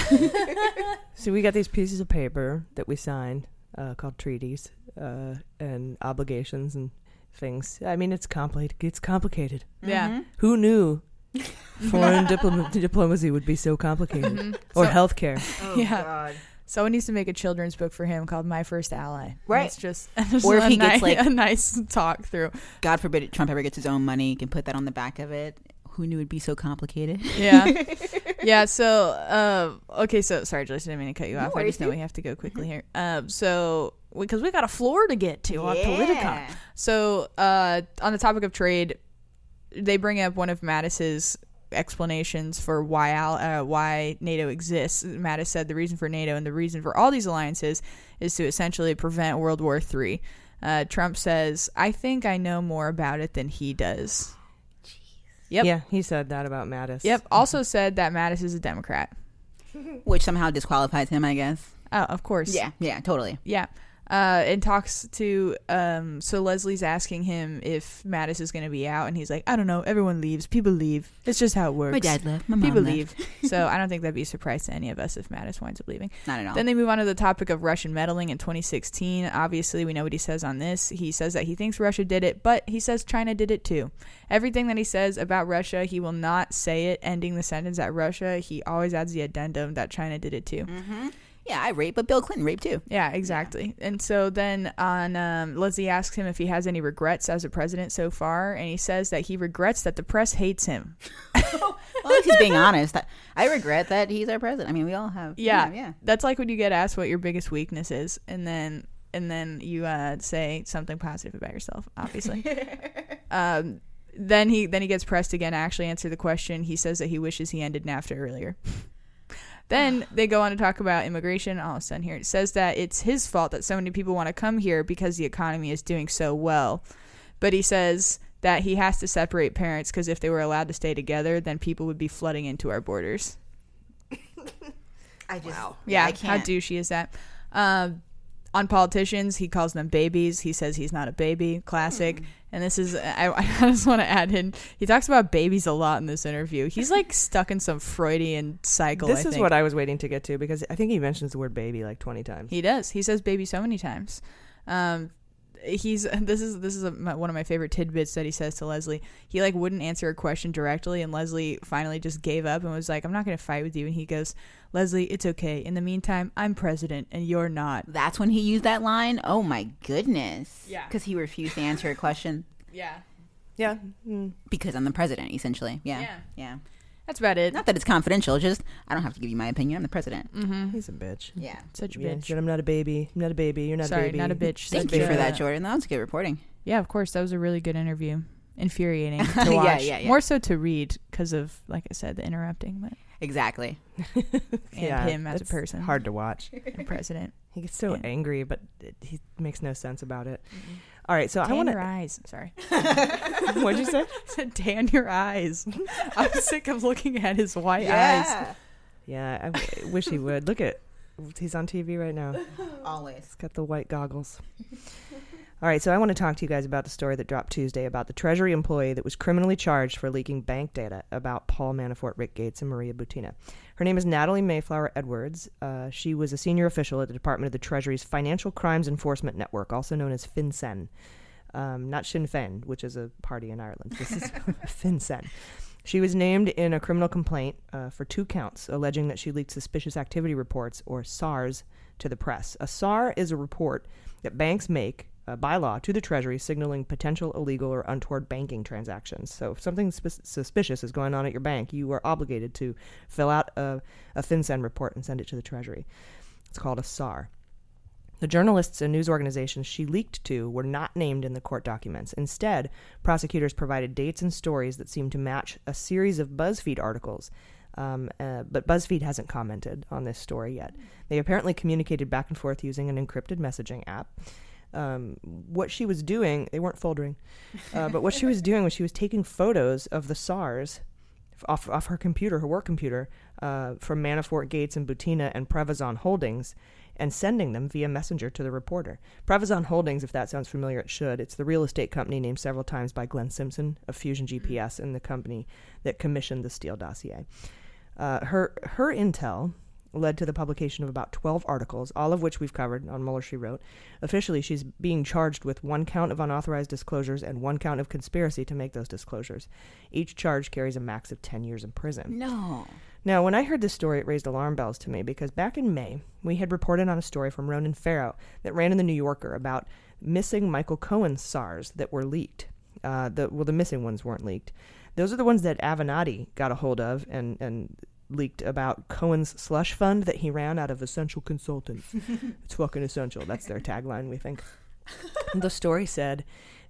So we got these pieces of paper that we signed uh, called treaties uh, and obligations and things. I mean, it's complicated. It's complicated. Yeah. Mm-hmm. Mhm. Who knew foreign diplom- diplomacy would be so complicated, Mhm. or So- healthcare? yeah. Someone needs to make a children's book for him called My First Ally. Right. It's just, just Or if a he gets, like- a nice talk through. God forbid Trump ever gets his own money. He can put that on the back of it. Who knew it'd be so complicated? yeah yeah so uh, okay so sorry Joyce, i didn't mean to cut you No off i just know we have to go quickly here um so because we got a floor to get to on politicon so uh on the topic of trade they bring up one of mattis's explanations for why uh, why NATO exists. Mattis said the reason for NATO and the reason for all these alliances is to essentially prevent World War III. Uh, Trump says, "I think I know more about it than he does." Yep. Yeah, he said that about Mattis. Yep. Also said that Mattis is a Democrat. Which somehow disqualifies him, I guess. Oh, of course. Yeah, yeah, totally. Yeah. Uh, and talks to um so Lesley's asking him if Mattis is going to be out and he's like I don't know. Everyone leaves. People leave. It's just how it works. My dad left, my mom people left. leave. So I don't think that'd be a surprise to any of us if Mattis winds up leaving. Not at all. then they move on to the topic of Russian meddling in 2016 obviously we know what he says on this. He says that he thinks Russia did it but he says China did it too. Everything that he says about Russia he will not say it ending the sentence at Russia. He always adds the addendum that China did it too. Mm-hmm. Yeah, I rape, but Bill Clinton raped too. yeah, exactly. And so then on um, Lesley asks him if he has any regrets as a president so far, and he says that he regrets that the press hates him. Well, least he's being honest. I- I regret that he's our president. I mean, we all have. Yeah, yeah. That's like when you get asked what your biggest weakness is, and then and then you uh, say something positive about yourself. Obviously. um, then he then he gets pressed again to actually answer the question. He says that he wishes he ended NAFTA earlier. Then they go on to talk about immigration. All of a sudden, here it says that it's his fault that so many people want to come here because the economy is doing so well. But he says that he has to separate parents because if they were allowed to stay together, then people would be flooding into our borders. I just. Yeah, I how can't. douchey is that? Um, on politicians, he calls them babies. He says he's not a baby. Classic. Hmm. And this is, I, I just want to add in, he talks about babies a lot in this interview. He's like stuck in some Freudian cycle. This I is think. what I was waiting to get to because I think he mentions the word baby like 20 times. He does. He says baby so many times. Um, he's this is this is a, my, one of my favorite tidbits that he says to Lesley. He like wouldn't answer a question directly, and Lesley finally just gave up and was like, "I'm not going to fight with you." And he goes, "Lesley, it's okay. In the meantime, I'm president and you're not." That's when he used that line. Oh my goodness. Yeah. Because he refused to answer a question. Yeah. Yeah. Mm. Because I'm the president, essentially. Yeah. Yeah. Yeah. That's about it. Not that it's confidential. Just I don't have to give you my opinion. I'm the president. Mm-hmm. He's a bitch. Yeah. Such a Yeah, bitch. said, I'm not a baby. I'm not a baby. You're not Sorry, a baby. not a bitch. Thank Such you for that, Jordan. That was good reporting. Yeah, of course. That was a really good interview. Infuriating to watch. Yeah, yeah, yeah. More so to read because of, like I said, the interrupting, but Exactly. and Yeah, him as a person, Hard to watch. and president. He gets so Yeah. angry, but it, he makes no sense about it. All right, so I Tan want your eyes. Sorry. What'd you say? I said tan your eyes. I'm sick of looking at his white eyes. Yeah, I w- wish he would. Look at, he's on TV right now. Always. He's got the white goggles. All right, so I want to talk to you guys about the story that dropped Tuesday about the Treasury employee that was criminally charged for leaking bank data about Paul Manafort, Rick Gates, and Maria Butina. Her name is Natalie Mayflower Edwards. Uh, she was a senior official at the Department of the Treasury's Financial Crimes Enforcement Network, also known as FinCEN. Um, not Sinn Féin, which is a party in Ireland. This is FinCEN. She was named in a criminal complaint uh, for two counts, alleging that she leaked suspicious activity reports, or SARs, to the press. A SAR is a report that banks make uh, by law to the Treasury signaling potential illegal or untoward banking transactions. So if something sp- suspicious is going on at your bank, you are obligated to fill out a, a FinCEN report and send it to the Treasury. It's called a SAR. The journalists and news organizations she leaked to were not named in the court documents. Instead, prosecutors provided dates and stories that seemed to match a series of BuzzFeed articles. Um, uh, but BuzzFeed hasn't commented on this story yet. They apparently communicated back and forth using an encrypted messaging app. Um, what she was doing, they weren't foldering, uh, but what she was doing was she was taking photos of the SARs off, off her computer, her work computer, uh, from Manafort, Gates, and Butina and Prevezon Holdings, and sending them via messenger to the reporter. Prevezon Holdings, if that sounds familiar, it should. It's the real estate company named several times by Glenn Simpson of Fusion GPS and the company that commissioned the Steele dossier. Uh, her her intel led to the publication of about 12 articles, all of which we've covered on Mueller, she wrote. Officially, she's being charged with one count of unauthorized disclosures and one count of conspiracy to make those disclosures. Each charge carries a max of 10 years in prison. No. Now, when I heard this story, it raised alarm bells to me because back in May, we had reported on a story from Ronan Farrow that ran in the New Yorker about missing Michael Cohen SARs that were leaked. Uh, the, well, the missing ones weren't leaked. Those are the ones that Avenatti got a hold of and, and leaked about Cohen's slush fund that he ran out of Essential Consultants. it's fucking essential. That's their tagline, we think. the story said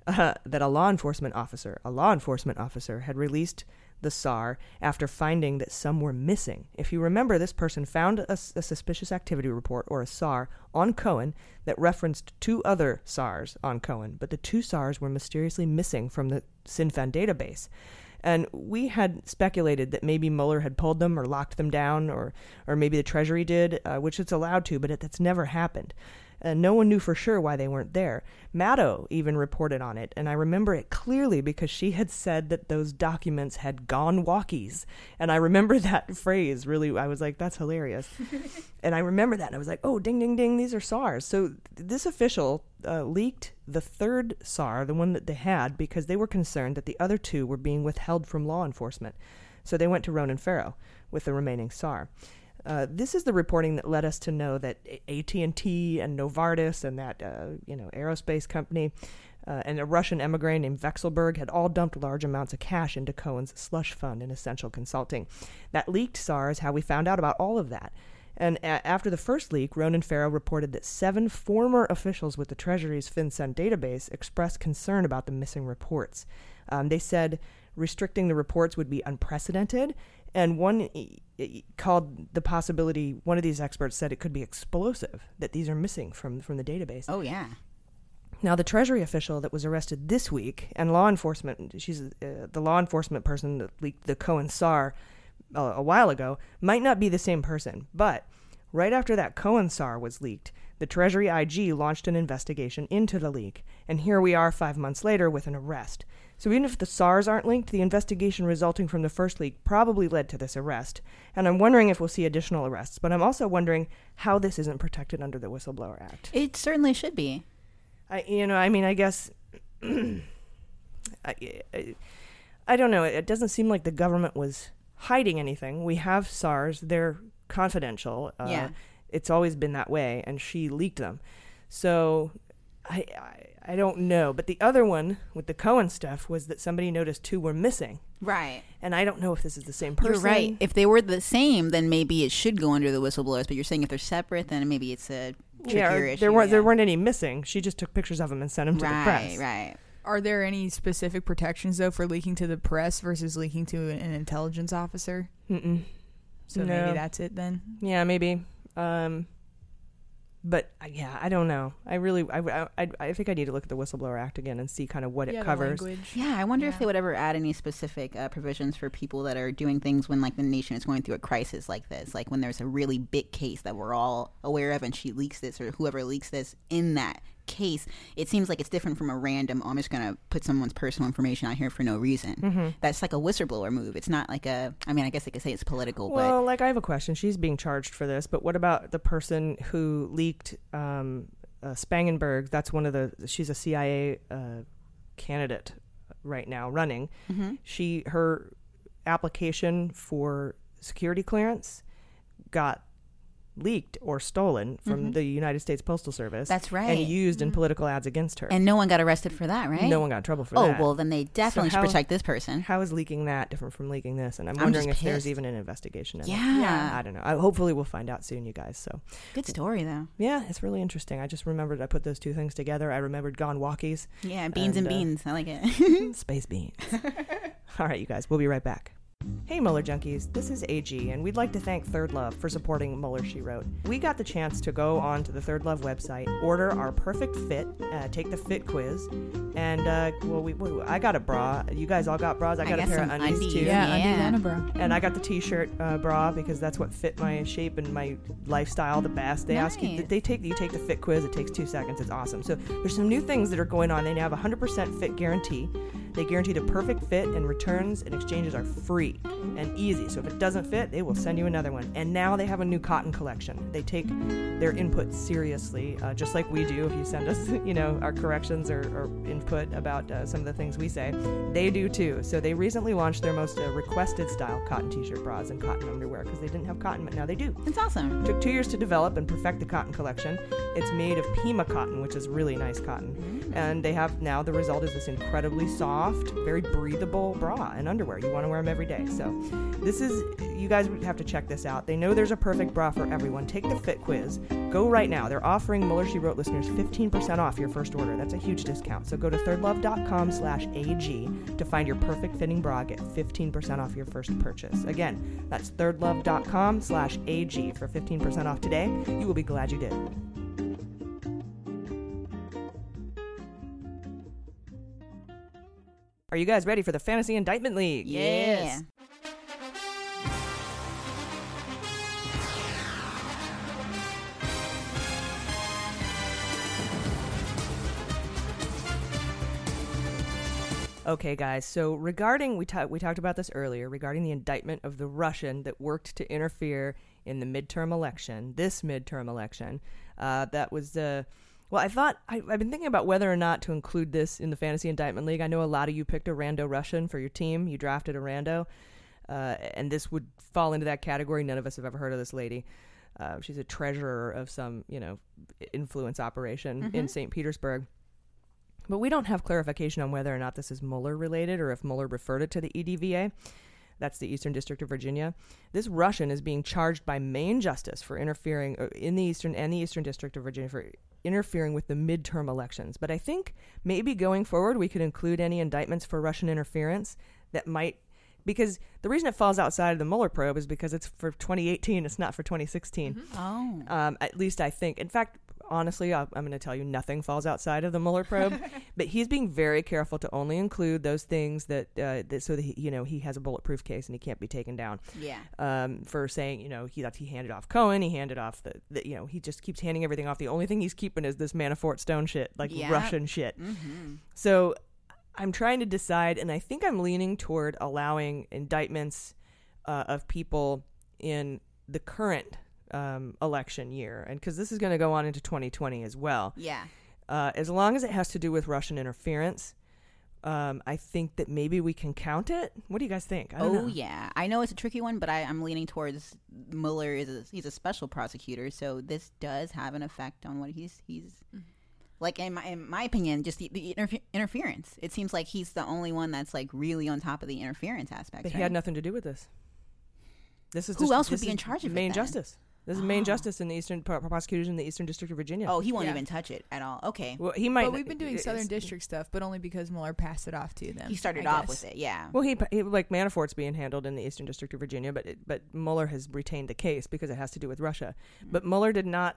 uh, that a law enforcement officer, a law enforcement officer, had released the SAR after finding that some were missing. If you remember, this person found a, a suspicious activity report, or a SAR, on Cohen that referenced two other SARs on Cohen, but the two SARs were mysteriously missing from the FinCEN database. And we had speculated that maybe Mueller had pulled them or locked them down, or, or maybe the Treasury did, uh, which it's allowed to, but it, that's never happened. And no one knew for sure why they weren't there. Maddow even reported on it, and I remember it clearly because she had said that those documents had gone walkies. And I remember that phrase really, I was like, that's hilarious. and I remember that, and I was like, oh, ding, ding, ding, these are SARs. So this official uh, leaked the third SAR, the one that they had, because they were concerned that the other two were being withheld from law enforcement. So they went to Ronan Farrow with the remaining SAR. Uh, this is the reporting that led us to know that AT&T and Novartis and that uh, you know aerospace company uh, and a Russian emigre named Vekselberg had all dumped large amounts of cash into Cohen's slush fund in Essential Consulting. That leaked SAR is how we found out about all of that. And a- after the first leak, Ronan Farrow reported that seven former officials with the Treasury's FinCEN database expressed concern about the missing reports. Um, they said restricting the reports would be unprecedented and one called the possibility one of these experts said it could be explosive that these are missing from from the database. Oh yeah. Now the treasury official that was arrested this week and law enforcement she's uh, the law enforcement person that leaked the cohen sar uh, a while ago might not be the same person. But right after that cohen sar was leaked the treasury ig launched an investigation into the leak. And here we are five months later with an arrest so even if the SARs aren't linked, the investigation resulting from the first leak probably led to this arrest. And I'm wondering if we'll see additional arrests. But I'm also wondering how this isn't protected under the Whistleblower Act. It certainly should be. I, you know, I mean, I guess. I, I, I don't know. It doesn't seem like the government was hiding anything. We have SARs; they're confidential. Uh, yeah. It's always been that way, and she leaked them. So I, I I don't know, but the other one with the Cohen stuff was that somebody noticed two were missing. Right. And I don't know if this is the same person. You're right. If they were the same, then maybe it should go under the whistleblowers. But you're saying if they're separate, then maybe it's a trickier yeah, issue. There weren't yeah. there weren't any missing. She just took pictures of them and sent them to right, the press. Right. Are there any specific protections though for leaking to the press versus leaking to an intelligence officer? Mm-mm. So No. maybe that's it then. Yeah, maybe. Um, but uh, yeah, I don't know. I really, I, I, I think I need to look at the Whistleblower Act again and see kind of what it covers. Yeah, I wonder if they would ever add any specific uh, provisions for people that are doing things when, like, the nation is going through a crisis like this, like when there's a really big case that we're all aware of, and she leaks this or whoever leaks this in that case. It seems like it's different from a random. Oh, I'm just going to put someone's personal information out here for no reason. Mhm. That's like a whistleblower move. It's not like a. I mean, I guess they could say it's political, but Well, like I have a question. She's being charged for this, but what about the person who leaked um, uh, Spangenberg? That's one of the. She's a CIA uh, candidate right now running. Mhm. She her application for security clearance got leaked or stolen from Mhm. the United States Postal Service. That's right. And used in political ads against her. and no one got arrested for that, right? No one got in trouble for oh, that. Oh, well, then they definitely So should protect this person. How is leaking that different from leaking this? And I'm I'm wondering if there's even an investigation. In it. Yeah. Yeah. I don't know. I, hopefully, we'll find out soon, you guys. So Good story, though. Yeah, it's really interesting. I just remembered I put those two things together. I remembered Gone Walkies. Yeah, beans and uh, beans. I like it. space beans. All right, you guys. We'll be right back. Hey Mueller Junkies, this is AG, and we'd like to thank Third Love for supporting Mueller She Wrote. We got the chance to go on to the Third Love website, order our perfect fit, uh, take the fit quiz, and uh, well, we, we- I got a bra. You guys all got bras. I I got a pair of undies undies. too. Yeah, undies and a bra. And I got the T-shirt uh, bra because that's what fit my shape and my lifestyle the best. They ask you, they take you take the fit quiz. It takes two seconds. It's awesome. So there's some new things that are going on. They now have a 100% fit guarantee. They guarantee the perfect fit, and returns and exchanges are free and easy. So if it doesn't fit, they will send you another one. And now they have a new cotton collection. They take their input seriously, uh, just like we do. If you send us, you know, our corrections or, or input about uh, some of the things we say, they do too. So they recently launched their most uh, requested style cotton t-shirt bras and cotton underwear because they didn't have cotton, but now they do. It's awesome. Took two years to develop and perfect the cotton collection. It's made of Pima cotton, which is really nice cotton. And they have now the result is this incredibly soft, very breathable bra and underwear. You want to wear them every day. So this is, you guys would have to check this out. They know there's a perfect bra for everyone. Take the fit quiz. Go right now. They're offering Mueller She Wrote listeners 15% off your first order. That's a huge discount. So go to thirdlove.com slash AG to find your perfect fitting bra. Get 15% off your first purchase. Again, that's thirdlove.com slash AG for 15% off today. You will be glad you did. Are you guys ready for the Fantasy Indictment League? Yeah. Okay, guys. So regarding we talked we talked about this earlier regarding the indictment of the Russian that worked to interfere in the midterm election, this midterm election. Uh, that was the. Well, I thought I, I've been thinking about whether or not to include this in the fantasy indictment league. I know a lot of you picked a rando Russian for your team. You drafted a rando, uh, and this would fall into that category. None of us have ever heard of this lady. Uh, she's a treasurer of some, you know, influence operation in Mhm. St. Petersburg. But we don't have clarification on whether or not this is Mueller related or if Mueller referred it to the EDVA. That's the Eastern District of Virginia. This Russian is being charged by Main justice for interfering uh, in the Eastern and the Eastern District of Virginia for interfering with the midterm elections. But I think maybe going forward we could include any indictments for Russian interference that might because the reason it falls outside of the Mueller probe is because it's for 2018, it's not for 2016. Oh. Um, at least I think. In fact, honestly, I'll, I'm going to tell you nothing falls outside of the Mueller probe. but he's being very careful to only include those things that, uh, that so that he, you know he has a bulletproof case and he can't be taken down. Yeah. Um, for saying you know he that he handed off Cohen, he handed off the, the you know he just keeps handing everything off. The only thing he's keeping is this Manafort Stone shit, like Yeah. Russian shit. Mhm. So I'm trying to decide, and I think I'm leaning toward allowing indictments uh, of people in the current um, election year, and because this is going to go on into 2020 as well. Yeah. Uh, as long as it has to do with Russian interference, um, I think that maybe we can count it. What do you guys think? I don't Oh know. yeah, I know it's a tricky one, but I, I'm leaning towards Mueller is a, he's a special prosecutor, so this does have an effect on what he's he's like in my in my opinion, just the, the interfe- interference. It seems like he's the only one that's like really on top of the interference aspect. But he had nothing to do with this. This is Who just- else would be in charge of it Main then? justice. This is main justice in the Eastern pro- prosecutors in the Eastern District of Virginia. Oh, he won't even touch it at all. Okay. Well, he might. But we've been doing it's- Southern District stuff, but only because Mueller passed it off to them. He started I off guess. with it, yeah. Well, he, he like Manafort's being handled in the Eastern District of Virginia, but it, but Mueller has retained the case because it has to do with Russia. Mm-hmm. But Mueller did not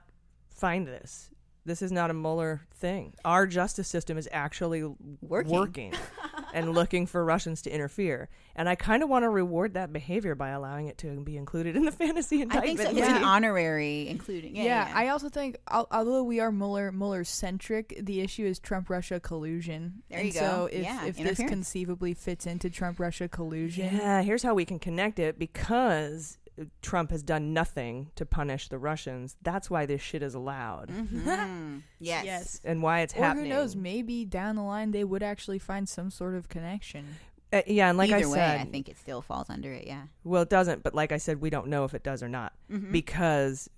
find this. This is not a Mueller thing. Our justice system is actually working, and looking for Russians to interfere. And I kind of want to reward that behavior by allowing it to be included in the fantasy indictment. I indictment. think so. It's an honorary, including. Yeah, Yeah, yeah. I also think although we are Mueller Mueller centric, the issue is Trump Russia collusion. There and you go. So if Yeah, if this conceivably fits into Trump Russia collusion, Yeah, here's how we can connect it because Trump has done nothing to punish the Russians. That's why this shit is allowed. Mhm. yes. yes, And why it's or happening. who knows? Maybe down the line they would actually find some sort of connection. Uh, yeah, and like Either I way, said, I think it still falls under it. Yeah. Well, it doesn't, but like I said, we don't know if it does or not Mhm. because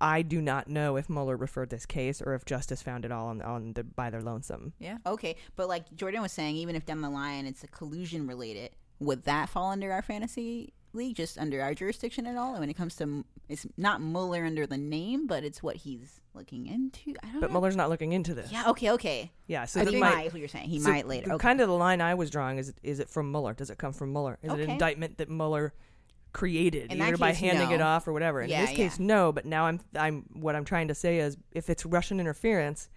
I do not know if Mueller referred this case or if justice found it all on, on the, by their lonesome. Yeah. Okay, but like Jordan was saying, even if down the line it's a collusion related, would that fall under our fantasy League just under our jurisdiction at all? And when it comes to, it's not Mueller under the name, but it's what he's looking into. I don't But know. Mueller's not looking into this. Yeah. Okay. Okay. Yeah, so he might, might what you're saying. He so might later. Okay. Kind of the line I was drawing is: is it from Mueller? Does it come from Mueller? Is it an indictment that Mueller created, In either that by case, handing it off or whatever? In Yeah, this case, no. But now I'm, I'm, what I'm trying to say is, if it's Russian interference,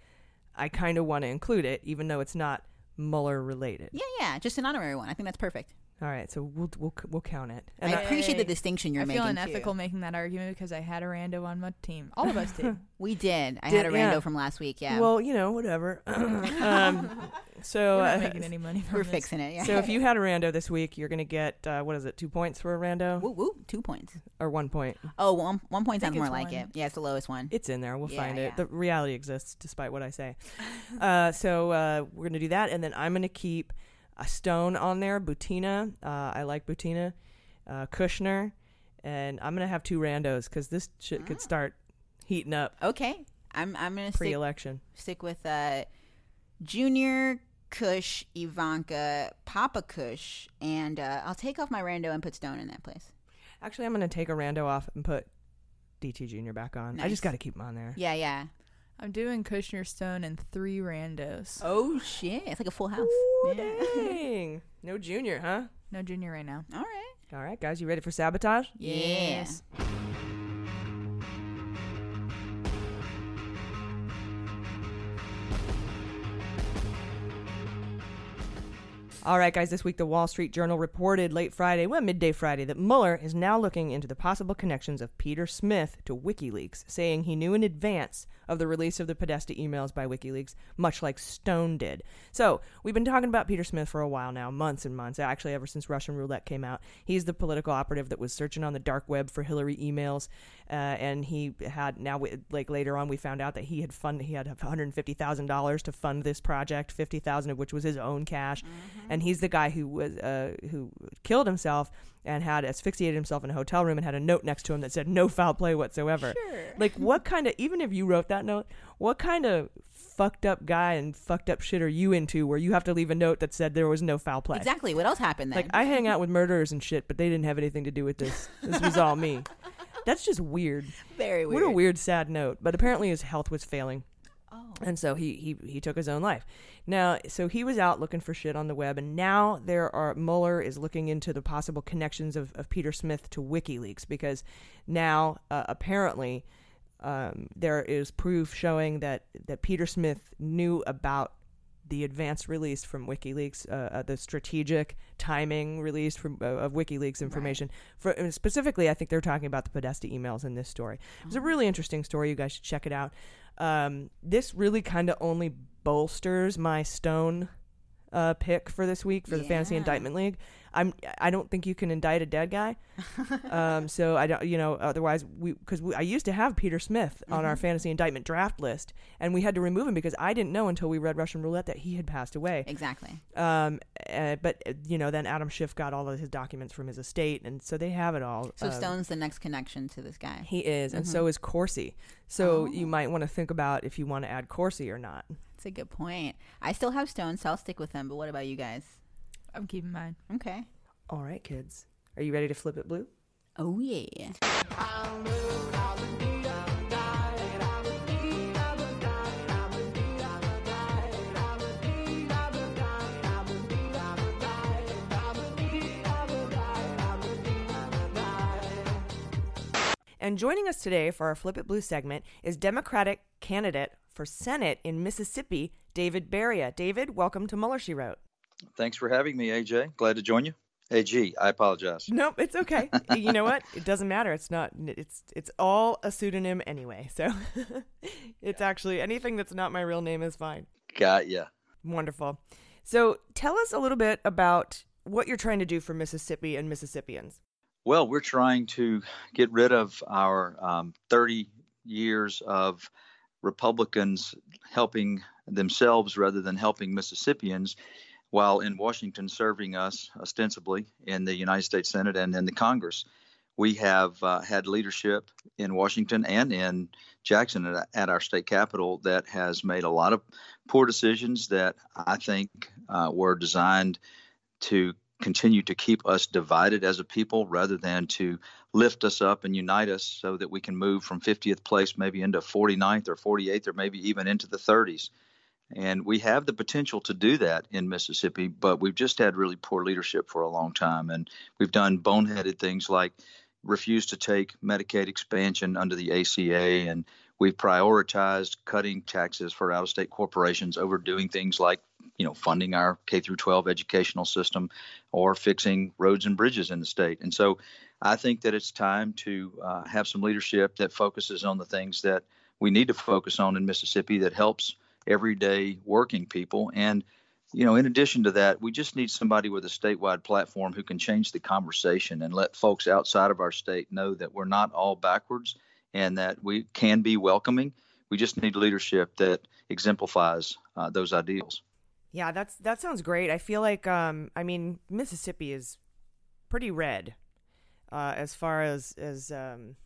I kind of want to include it, even though it's not Mueller related. Yeah, yeah, just an honorary one. I think that's perfect. All right, so we'll we'll we'll count it. I appreciate the distinction you're I feel making. unethical too. making that argument because I had a rando on my team. All of us did. We did. I Did- had a rando yeah. from last week. Yeah. Well, you know, whatever. um, so We're not uh, making any money from We're this. fixing it. Yeah. So if you had a rando this week, you're gonna get uh, what is it? Two points for a rando, woo woo, two points. or one point? Oh, one, one point sounds more like one. it. Yeah, it's the lowest one. It's in there. We'll Yeah, find it. The reality exists, despite what I say. uh, so uh, we're gonna do that, and then I'm gonna keep a stone on there. Butina. Uh, I like Butina. Uh, Kushner, and I'm gonna have two randos because this shit Ah. could start heating up Okay. I'm I'm gonna stick, pre-election. stick with uh, Junior Kush, Ivanka, Papa Kush, and uh, I'll take off my rando and put Stone in that place. Actually, I'm gonna take a rando off and put DT Junior back on. I Nice. just got to keep him on there. Yeah, yeah. I'm doing Kushner Stone and three randos. Oh shit! It's like a full house. Yeah. Dang. No Junior, huh? No junior right now. All right. All right, guys, you ready for sabotage? Yes. All right, guys, this week the Wall Street Journal reported late Friday, well, midday Friday, that Mueller is now looking into the possible connections of Peter Smith to WikiLeaks, saying he knew in advance of the release of the Podesta emails by WikiLeaks, much like Stone did. So, we've been talking about Peter Smith for a while now, months and months, actually, ever since Russian roulette came out. He's the political operative that was searching on the dark web for Hillary emails, uh, and he had, now, we- like later on, we found out that he had funded, he had $150,000 to fund this project, 50000 of which was his own cash and he's the guy who was uh, who killed himself and had asphyxiated himself in a hotel room and had a note next to him that said no foul play whatsoever. Like what kind of even if you wrote that note, what kind of fucked up guy and fucked up shit are you into where you have to leave a note that said there was no foul play? Exactly. What else happened then? Like I hang out with murderers and shit, but they didn't have anything to do with this. This was all me. That's just weird. Very What a weird. weird, sad note. But apparently his health was failing. And so he, he he took his own life. Now, so he was out looking for shit on the web, and now there are Mueller is looking into the possible connections of, of Peter Smith to WikiLeaks because now uh, apparently um, there is proof showing that that Peter Smith knew about the advanced release from WikiLeaks, uh, uh, the strategic timing release from uh, of WikiLeaks information. For uh, specifically, I think they're talking about the Podesta emails in this story. It's a really interesting story. You guys should check it out. Um, this really kind of only bolsters my Stone uh, pick for this week for the Fantasy Indictment League. I'm I don't think you can indict a dead guy. um, so I don't, you know, otherwise we because I used to have Peter Smith on our fantasy indictment draft list, and we had to remove him because I didn't know until we read Russian Roulette that he had passed away. Exactly. Um, uh, but uh, you know, then Adam Schiff got all of his documents from his estate, and so they have it all. So Um, Stone's the next connection to this guy. he is, and so is Corsi. So you might want to think about if you want to add Corsi or not. That's a good point. I still have stones, so I'll stick with them. But what about you guys? I'm keeping mine. Okay. All right, kids, are you ready to flip it blue? Oh yeah. And joining us today for our Flip It Blue segment is Democratic candidate for Senate in Mississippi, David Baria. David, welcome to Mueller, She Wrote. Thanks for having me, AJ. Glad to join you. AG, I apologize. Nope, it's okay. you know what? It doesn't matter. It's not. It's it's all a pseudonym anyway. So it's actually anything that's not my real name is fine. Got ya. Wonderful. So tell us a little bit about what you're trying to do for Mississippi and Mississippians. Well, we're trying to get rid of our um, 30 years of Republicans helping themselves rather than helping Mississippians, while in Washington serving us ostensibly in the United States Senate and in the Congress. We have uh, had leadership in Washington and in Jackson at, at our state capitol that has made a lot of poor decisions that I think uh, were designed to continue to keep us divided as a people rather than to lift us up and unite us so that we can move from 50th place maybe into 49th or 48th or maybe even into the 30s. And we have the potential to do that in Mississippi, but we've just had really poor leadership for a long time. And we've done boneheaded things like refuse to take Medicaid expansion under the ACA, and we've prioritized cutting taxes for out of state corporations over doing things like you know funding our K through 12 educational system or fixing roads and bridges in the state. And so I think that it's time to uh, have some leadership that focuses on the things that we need to focus on in Mississippi that helps everyday working people. And, you know, in addition to that, we just need somebody with a statewide platform who can change the conversation and let folks outside of our state know that we're not all backwards and that we can be welcoming. We just need leadership that exemplifies uh, those ideals. Yeah, that's that sounds great. I feel like um, I mean Mississippi is pretty red uh, as far as as um,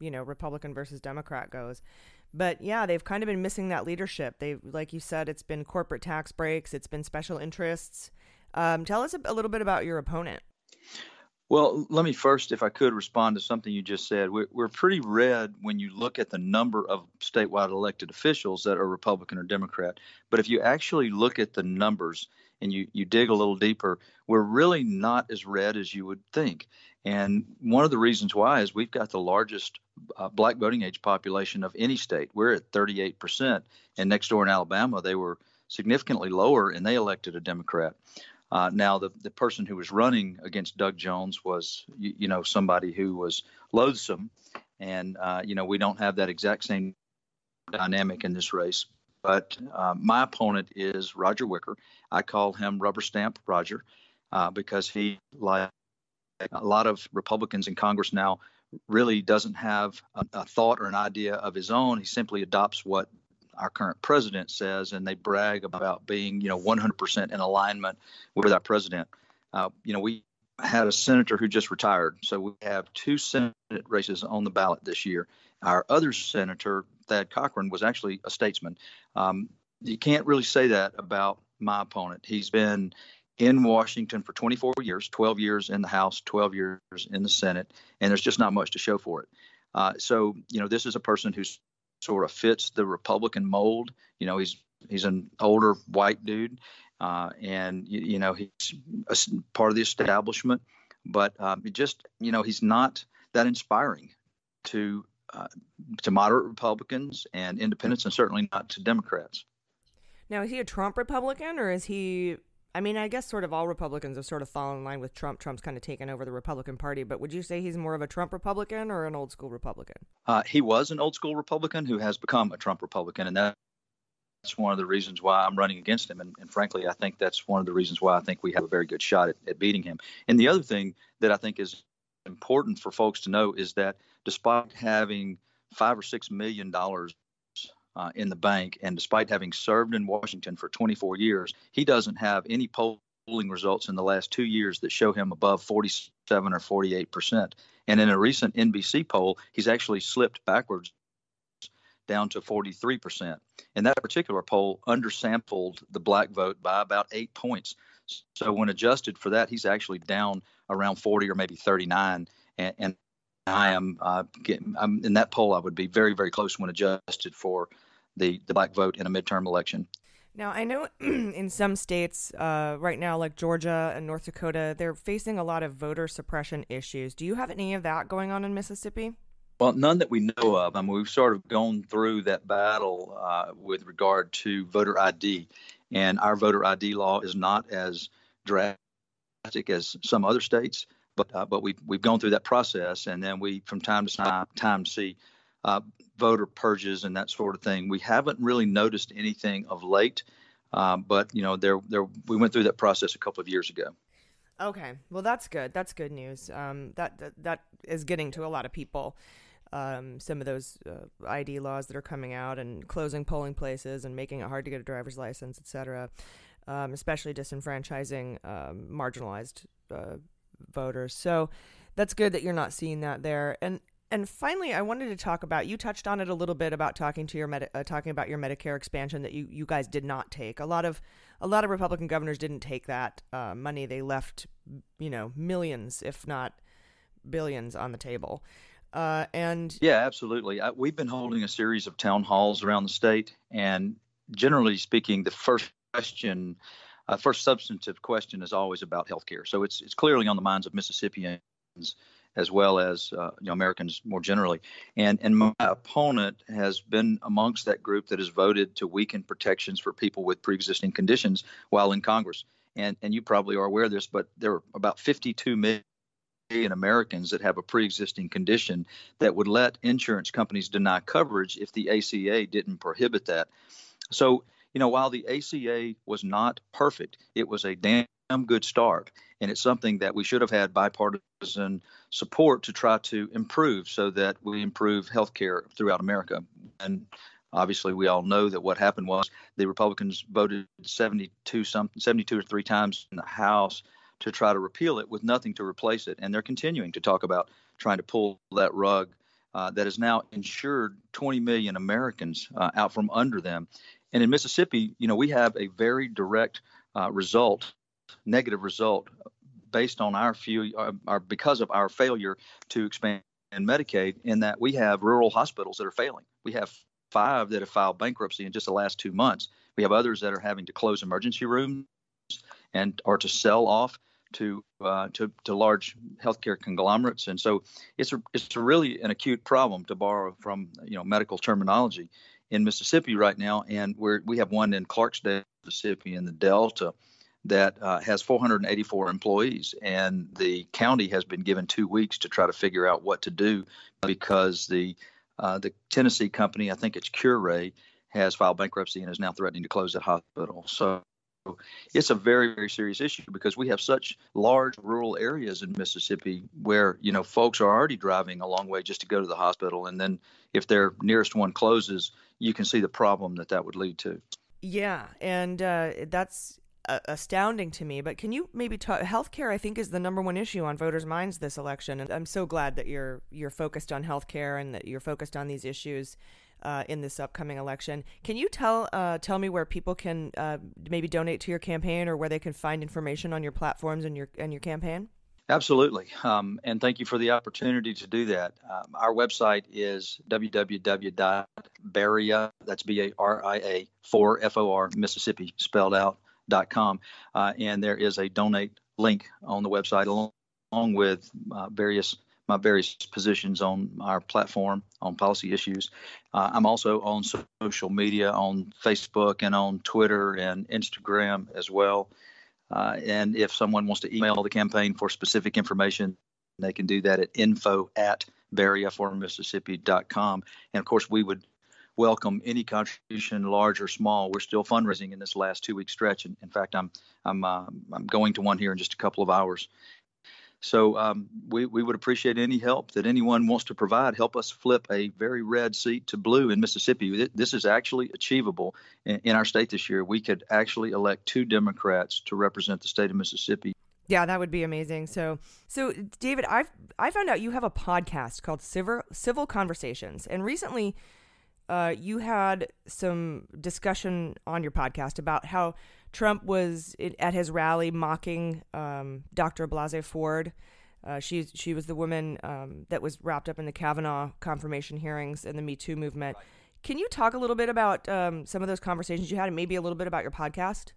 you know Republican versus Democrat goes. But yeah, they've kind of been missing that leadership. They, like you said, it's been corporate tax breaks, it's been special interests. Um, tell us a, little bit about your opponent. Well, let me first, if I could, respond to something you just said. We're, we're pretty red when you look at the number of statewide elected officials that are Republican or Democrat. But if you actually look at the numbers and you, you dig a little deeper, we're really not as red as you would think. And one of the reasons why is we've got the largest uh, black voting age population of any state. We're at 38%. And next door in Alabama, they were significantly lower and they elected a Democrat. Uh, now, the, the person who was running against Doug Jones was, you, you know, somebody who was loathsome. And, uh, you know, we don't have that exact same dynamic in this race. But uh, my opponent is Roger Wicker. I call him Rubber Stamp Roger uh, because he, like a lot of Republicans in Congress now really doesn't have a, a, thought or an idea of his own. He simply adopts what our current president says, and they brag about being, you know, 100% in alignment with our president. Uh, you know, we had a senator who just retired, so we have two Senate races on the ballot this year. Our other senator, Thad Cochran, was actually a statesman. Um, you can't really say that about my opponent. He's been in Washington for 24 years, 12 years in the House, 12 years in the Senate, and there's just not much to show for it. Uh, so, you know, this is a person who sort of fits the Republican mold. You know, he's he's an older white dude, uh, and you, you, know he's a part of the establishment, but um, just you know he's not that inspiring to uh, to moderate Republicans and independents, and certainly not to Democrats. Now, is he a Trump Republican, or is he I mean, I guess sort of all Republicans have sort of fallen in line with Trump. Trump's kind of taken over the Republican Party, but would you say he's more of a Trump Republican or an old school Republican? Uh, he was an old school Republican who has become a Trump Republican, and that's one of the reasons why I'm running against him. And, and, frankly, I think that's one of the reasons why I think we have a very good shot at, at beating him. And the other thing that I think is important for folks to know is that despite having five or six million dollars uh, in the bank. And despite having served in Washington for 24 years, he doesn't have any polling results in the last two years that show him above 47 or 48 percent. And in a recent NBC poll, he's actually slipped backwards down to 43 percent. And that particular poll undersampled the black vote by about eight points. So when adjusted for that, he's actually down around 40 or maybe 39. And, and I am uh, getting, I'm in that poll. I would be very, very close when adjusted for the, the black vote in a midterm election. Now, I know in some states uh, right now, like Georgia and North Dakota, they're facing a lot of voter suppression issues. Do you have any of that going on in Mississippi? Well, none that we know of. I mean, we've sort of gone through that battle uh, with regard to voter ID, and our voter ID law is not as drastic as some other states, but uh, but we've we've gone through that process, and then we from time to time, time see uh, voter purges and that sort of thing. We haven't really noticed anything of late, um, but you know, there, there, we went through that process a couple of years ago. Okay, well, that's good. That's good news. Um, that, that that is getting to a lot of people. Um, some of those uh, ID laws that are coming out and closing polling places and making it hard to get a driver's license, etc. Um, especially disenfranchising um, marginalized uh, voters. So that's good that you're not seeing that there. And and finally, I wanted to talk about you touched on it a little bit about talking to your Medi- uh, talking about your Medicare expansion that you, you guys did not take. A lot of a lot of Republican governors didn't take that uh, money. They left you know, millions, if not billions, on the table. Uh, and yeah, absolutely. I, we've been holding a series of town halls around the state, and generally speaking, the first question, uh, first substantive question, is always about health care. So it's it's clearly on the minds of Mississippians as well as uh, you know, Americans more generally. And and my opponent has been amongst that group that has voted to weaken protections for people with pre-existing conditions while in Congress. And and you probably are aware of this, but there are about 52 million Americans that have a pre-existing condition that would let insurance companies deny coverage if the ACA didn't prohibit that. So you know, while the ACA was not perfect, it was a damn good start. And it's something that we should have had bipartisan support to try to improve so that we improve health care throughout America. And obviously, we all know that what happened was the Republicans voted 72 something, 72 or three times in the House to try to repeal it with nothing to replace it. And they're continuing to talk about trying to pull that rug uh, that has now insured 20 million Americans uh, out from under them. And in Mississippi, you know, we have a very direct uh, result negative result based on our few, uh, our, because of our failure to expand Medicaid, in that we have rural hospitals that are failing. We have five that have filed bankruptcy in just the last two months. We have others that are having to close emergency rooms and or to sell off to uh, to, to large healthcare conglomerates, and so it's a, it's a really an acute problem to borrow from you know medical terminology in Mississippi right now, and we're we have one in Clarksdale, Mississippi, in the Delta, that uh, has 484 employees, and the county has been given two weeks to try to figure out what to do because the uh, the Tennessee company, I think it's Curae, has filed bankruptcy and is now threatening to close that hospital. So it's a very very serious issue because we have such large rural areas in Mississippi where you know folks are already driving a long way just to go to the hospital, and then if their nearest one closes, you can see the problem that that would lead to. Yeah, and uh, that's astounding to me. But can you maybe talk? Healthcare, I think, is the number one issue on voters' minds this election, and I'm so glad that you're you're focused on healthcare and that you're focused on these issues. Uh, in this upcoming election, can you tell uh, tell me where people can uh, maybe donate to your campaign or where they can find information on your platforms and your and your campaign? Absolutely. Um, and thank you for the opportunity to do that. Um, our website is www.baria, that's B A R I A, for F O R, Mississippi, spelled out, com, uh, and there is a donate link on the website along, along with uh, various my various positions on our platform on policy issues. Uh, I'm also on social media on Facebook and on Twitter and Instagram as well. Uh, and if someone wants to email the campaign for specific information, they can do that at info at bariaformississippi.com. And of course, we would welcome any contribution, large or small. We're still fundraising in this last two week stretch. And in fact, I'm I'm uh, I'm going to one here in just a couple of hours. So um, we we would appreciate any help that anyone wants to provide. Help us flip a very red seat to blue in Mississippi. This is actually achievable in, in our state this year. We could actually elect two Democrats to represent the state of Mississippi. Yeah, that would be amazing. So, so David, I've I found out you have a podcast called Civil Civil Conversations, and recently uh, you had some discussion on your podcast about how Trump was at his rally mocking um, Dr. Blasey Ford. Uh, she she was the woman um, that was wrapped up in the Kavanaugh confirmation hearings and the Me Too movement. Can you talk a little bit about um, some of those conversations you had, and maybe a little bit about your podcast?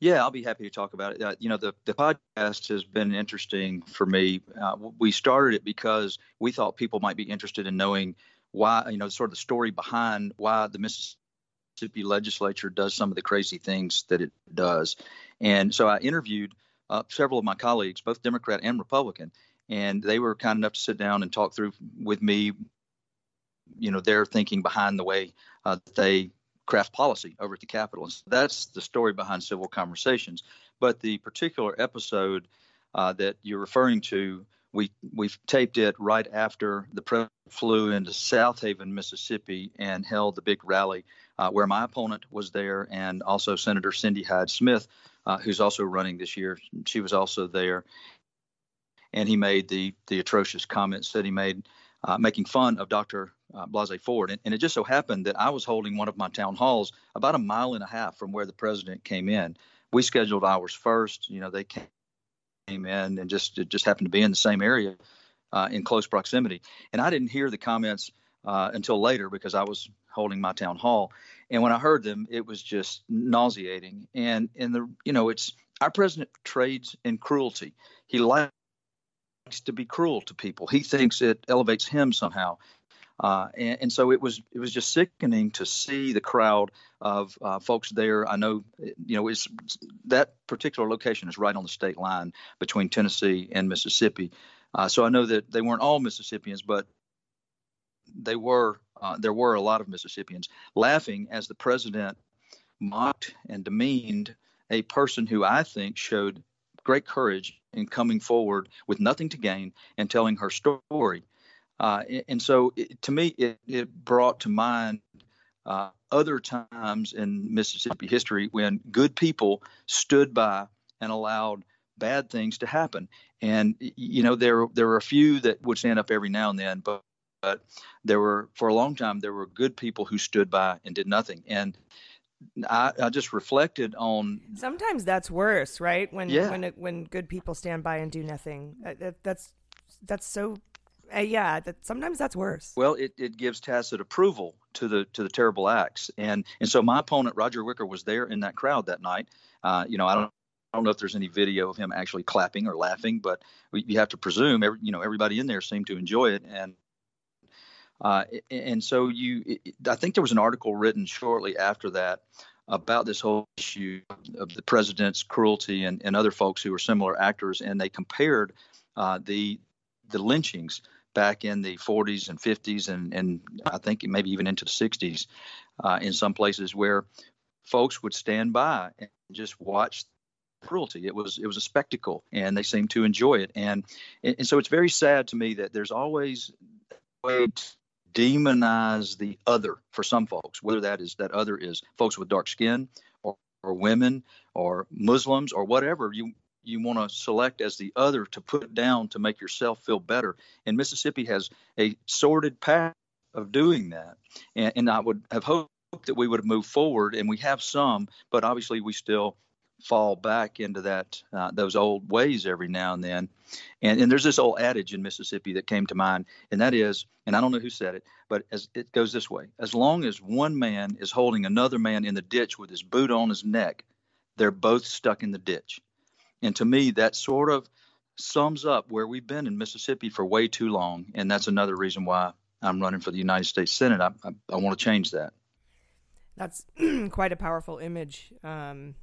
Yeah, I'll be happy to talk about it. Uh, you know, the, the podcast has been interesting for me. Uh, we started it because we thought people might be interested in knowing why you know sort of the story behind why the Mississippi legislature does some of the crazy things that it does. And so I interviewed uh, several of my colleagues, both Democrat and Republican, and they were kind enough to sit down and talk through with me, you know, their thinking behind the way uh, they craft policy over at the Capitol. And so that's the story behind civil conversations. But the particular episode uh, that you're referring to we we taped it right after the president flew into Southaven, Mississippi, and held the big rally uh, where my opponent was there, and also Senator Cindy Hyde Smith, uh, who's also running this year. She was also there, and he made the the atrocious comments that he made, uh, making fun of Dr. Uh, Blasey Ford. And, and it just so happened that I was holding one of my town halls about a mile and a half from where the president came in. We scheduled ours first. You know, they came in and just it just happened to be in the same area uh, in close proximity. And I didn't hear the comments uh, until later because I was holding my town hall. And when I heard them, it was just nauseating. And and the you know it's our president trades in cruelty. He likes to be cruel to people. He thinks it elevates him somehow. Uh, and, and, so it was it was just sickening to see the crowd of uh, folks there. I know you know it's that particular location is right on the state line between Tennessee and Mississippi. Uh, so I know that they weren't all Mississippians, but they were. Uh, there were a lot of Mississippians laughing as the president mocked and demeaned a person who I think showed great courage in coming forward with nothing to gain and telling her story. Uh, and so, it, to me, it, it, brought to mind uh, other times in Mississippi history when good people stood by and allowed bad things to happen. And you know, there there were a few that would stand up every now and then, but but there were for a long time there were good people who stood by and did nothing. And I, I just reflected on. Sometimes that's worse, right? When yeah. when when good people stand by and do nothing. That, that's that's so. Uh, yeah, that sometimes that's worse. Well, it, it gives tacit approval to the to the terrible acts, and and so my opponent Roger Wicker was there in that crowd that night. Uh, you know, I don't I don't know if there's any video of him actually clapping or laughing, but you have to presume every, you know everybody in there seemed to enjoy it, and uh, and so you, I think there was an article written shortly after that about this whole issue of the president's cruelty and, and other folks who were similar actors, and they compared uh, the the lynchings back in the 40s and 50s, and and I think maybe even into the 60s, uh, in some places where folks would stand by and just watch cruelty. It was it was a spectacle, and they seemed to enjoy it. And and so it's very sad to me that there's always a way to demonize the other for some folks, whether that is that other is folks with dark skin or, or women or Muslims or whatever you you want to select as the other to put down to make yourself feel better. And Mississippi has a sordid path of doing that. And, and I would have hoped that we would have moved forward, and we have some, but obviously we still fall back into that uh, those old ways every now and then. And, and there's this old adage in Mississippi that came to mind, and that is, and I don't know who said it, but as it goes this way: as long as one man is holding another man in the ditch with his boot on his neck, they're both stuck in the ditch. And to me, that sort of sums up where we've been in Mississippi for way too long, and that's another reason why I'm running for the United States Senate. I, I, I want to change that. That's quite a powerful image. Um,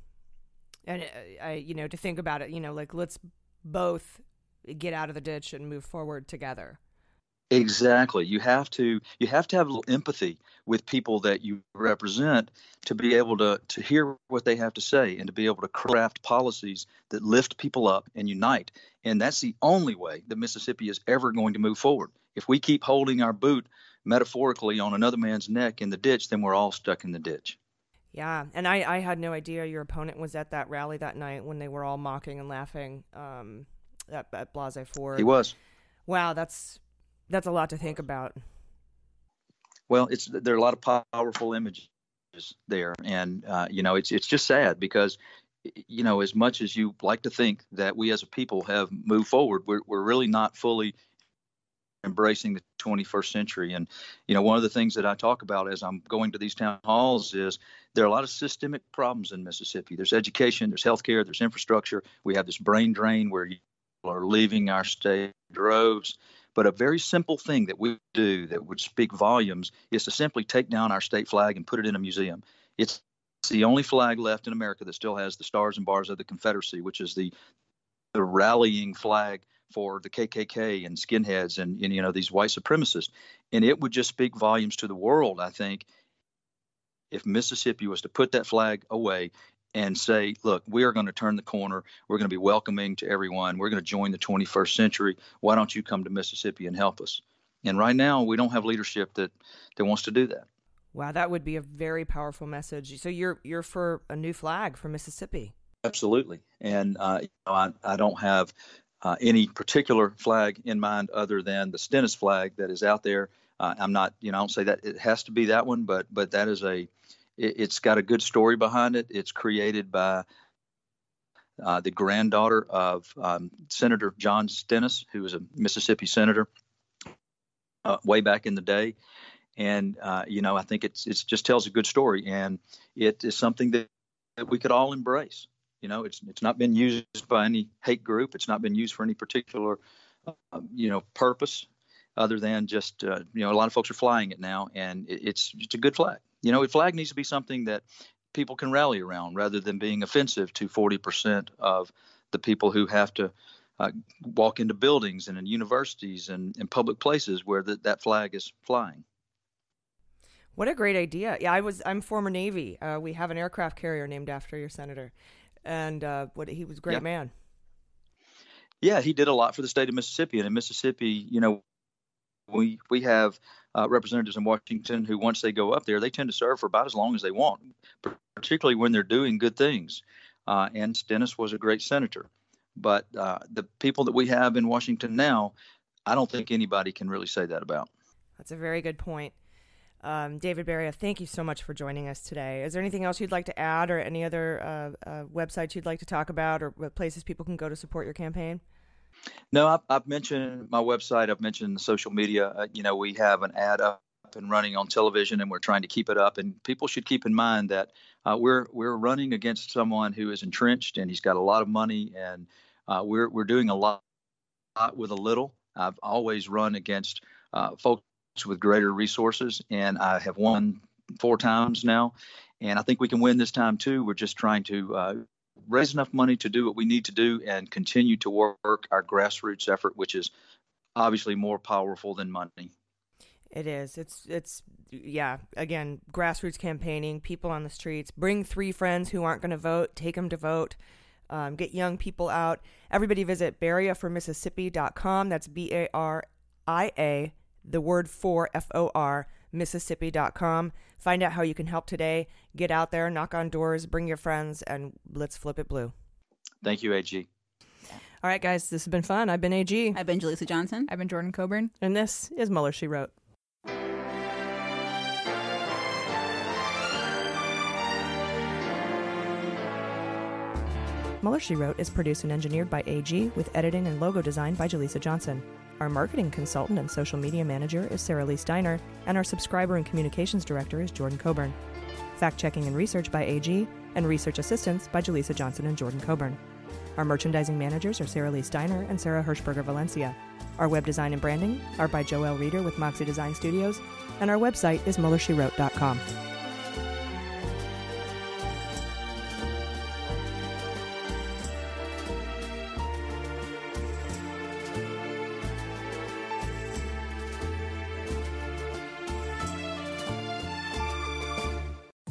and uh, I, you know, to think about it, you know, like let's both get out of the ditch and move forward together. Exactly. You have to you have to have a little empathy with people that you represent to be able to to hear what they have to say and to be able to craft policies that lift people up and unite. And that's the only way that Mississippi is ever going to move forward. If we keep holding our boot metaphorically on another man's neck in the ditch, then we're all stuck in the ditch. Yeah, and I, I had no idea your opponent was at that rally that night when they were all mocking and laughing um, at, at Blasey Ford. He was. Wow, that's that's a lot to think about. Well, it's there are a lot of powerful images there, and uh, you know it's it's just sad because you know as much as you like to think that we as a people have moved forward, we're we're really not fully embracing the 21st century. And, you know, one of the things that I talk about as I'm going to these town halls is there are a lot of systemic problems in Mississippi. There's education, there's healthcare, there's infrastructure. We have this brain drain where people are leaving our state droves. But a very simple thing that we do that would speak volumes is to simply take down our state flag and put it in a museum. It's the only flag left in America that still has the stars and bars of the Confederacy, which is the the rallying flag for the KKK and skinheads and, and you know these white supremacists, and it would just speak volumes to the world. I think if Mississippi was to put that flag away and say, look, we are going to turn the corner. We're going to be welcoming to everyone. We're going to join the 21st century. Why don't you come to Mississippi and help us? And right now, we don't have leadership that that wants to do that. Wow, that would be a very powerful message. So you're you're for a new flag for Mississippi. Absolutely, and uh, you know, I, I don't have uh, any particular flag in mind other than the Stennis flag that is out there. Uh, I'm not, you know, I don't say that it has to be that one, but but that is a, it, has got a good story behind it. It's created by uh, the granddaughter of um, Senator John Stennis, who was a Mississippi senator uh, way back in the day. And uh, you know, I think it's it just tells a good story, and it is something that, that we could all embrace. You know, it's it's not been used by any hate group. It's not been used for any particular, uh, you know, purpose other than just uh, you know a lot of folks are flying it now, and it, it's it's a good flag. You know, a flag needs to be something that people can rally around rather than being offensive to 40% of the people who have to uh, walk into buildings and in universities and in public places where the, that flag is flying. What a great idea! Yeah, I was. I'm former Navy. Uh, we have an aircraft carrier named after your senator, and uh, what he was a great Yeah. man. Yeah, he did a lot for the state of Mississippi, and in Mississippi, you know, we we have uh, representatives in Washington who, once they go up there, they tend to serve for about as long as they want, particularly when they're doing good things. Uh, and Stennis was a great senator, but uh, the people that we have in Washington now, I don't think anybody can really say that about. That's a very good point. Um, David Baria, thank you so much for joining us today. Is there anything else you'd like to add, or any other uh, uh, websites you'd like to talk about, or places people can go to support your campaign? No, I've, I've mentioned my website. I've mentioned social media. Uh, you know, we have an ad up and running on television, and we're trying to keep it up. And people should keep in mind that uh, we're we're running against someone who is entrenched, and he's got a lot of money, and uh, we're we're doing a lot with a little. I've always run against uh, folks with greater resources, and I have won four times now, and I think we can win this time too. We're just trying to uh, raise enough money to do what we need to do and continue to work our grassroots effort, which is obviously more powerful than money. It is. It's it's yeah. Again, grassroots campaigning, people on the streets. Bring three friends who aren't going to vote. Take them to vote. Um, get young people out. Everybody visit bariaformississippi.com. That's B A R I A, the word for F O R, Mississippi.com. Find out how you can help today. Get out there, knock on doors, bring your friends, and let's flip it blue. Thank you, AG. All right, guys, this has been fun. I've been AG. I've been Jaleesa Johnson. I've been Jordan Coburn. And this is Mueller, She Wrote. Mueller, She Wrote is produced and engineered by AG with editing and logo design by Jaleesa Johnson. Our marketing consultant and social media manager is Sarah Lee Steiner, and our subscriber and communications director is Jordan Coburn. Fact checking and research by AG, and research assistance by Jaleesa Johnson and Jordan Coburn. Our merchandising managers are Sarah Lee Steiner and Sarah Hirschberger Valencia. Our web design and branding are by Joel Reeder with Moxie Design Studios, and our website is MuellerSheWrote.com.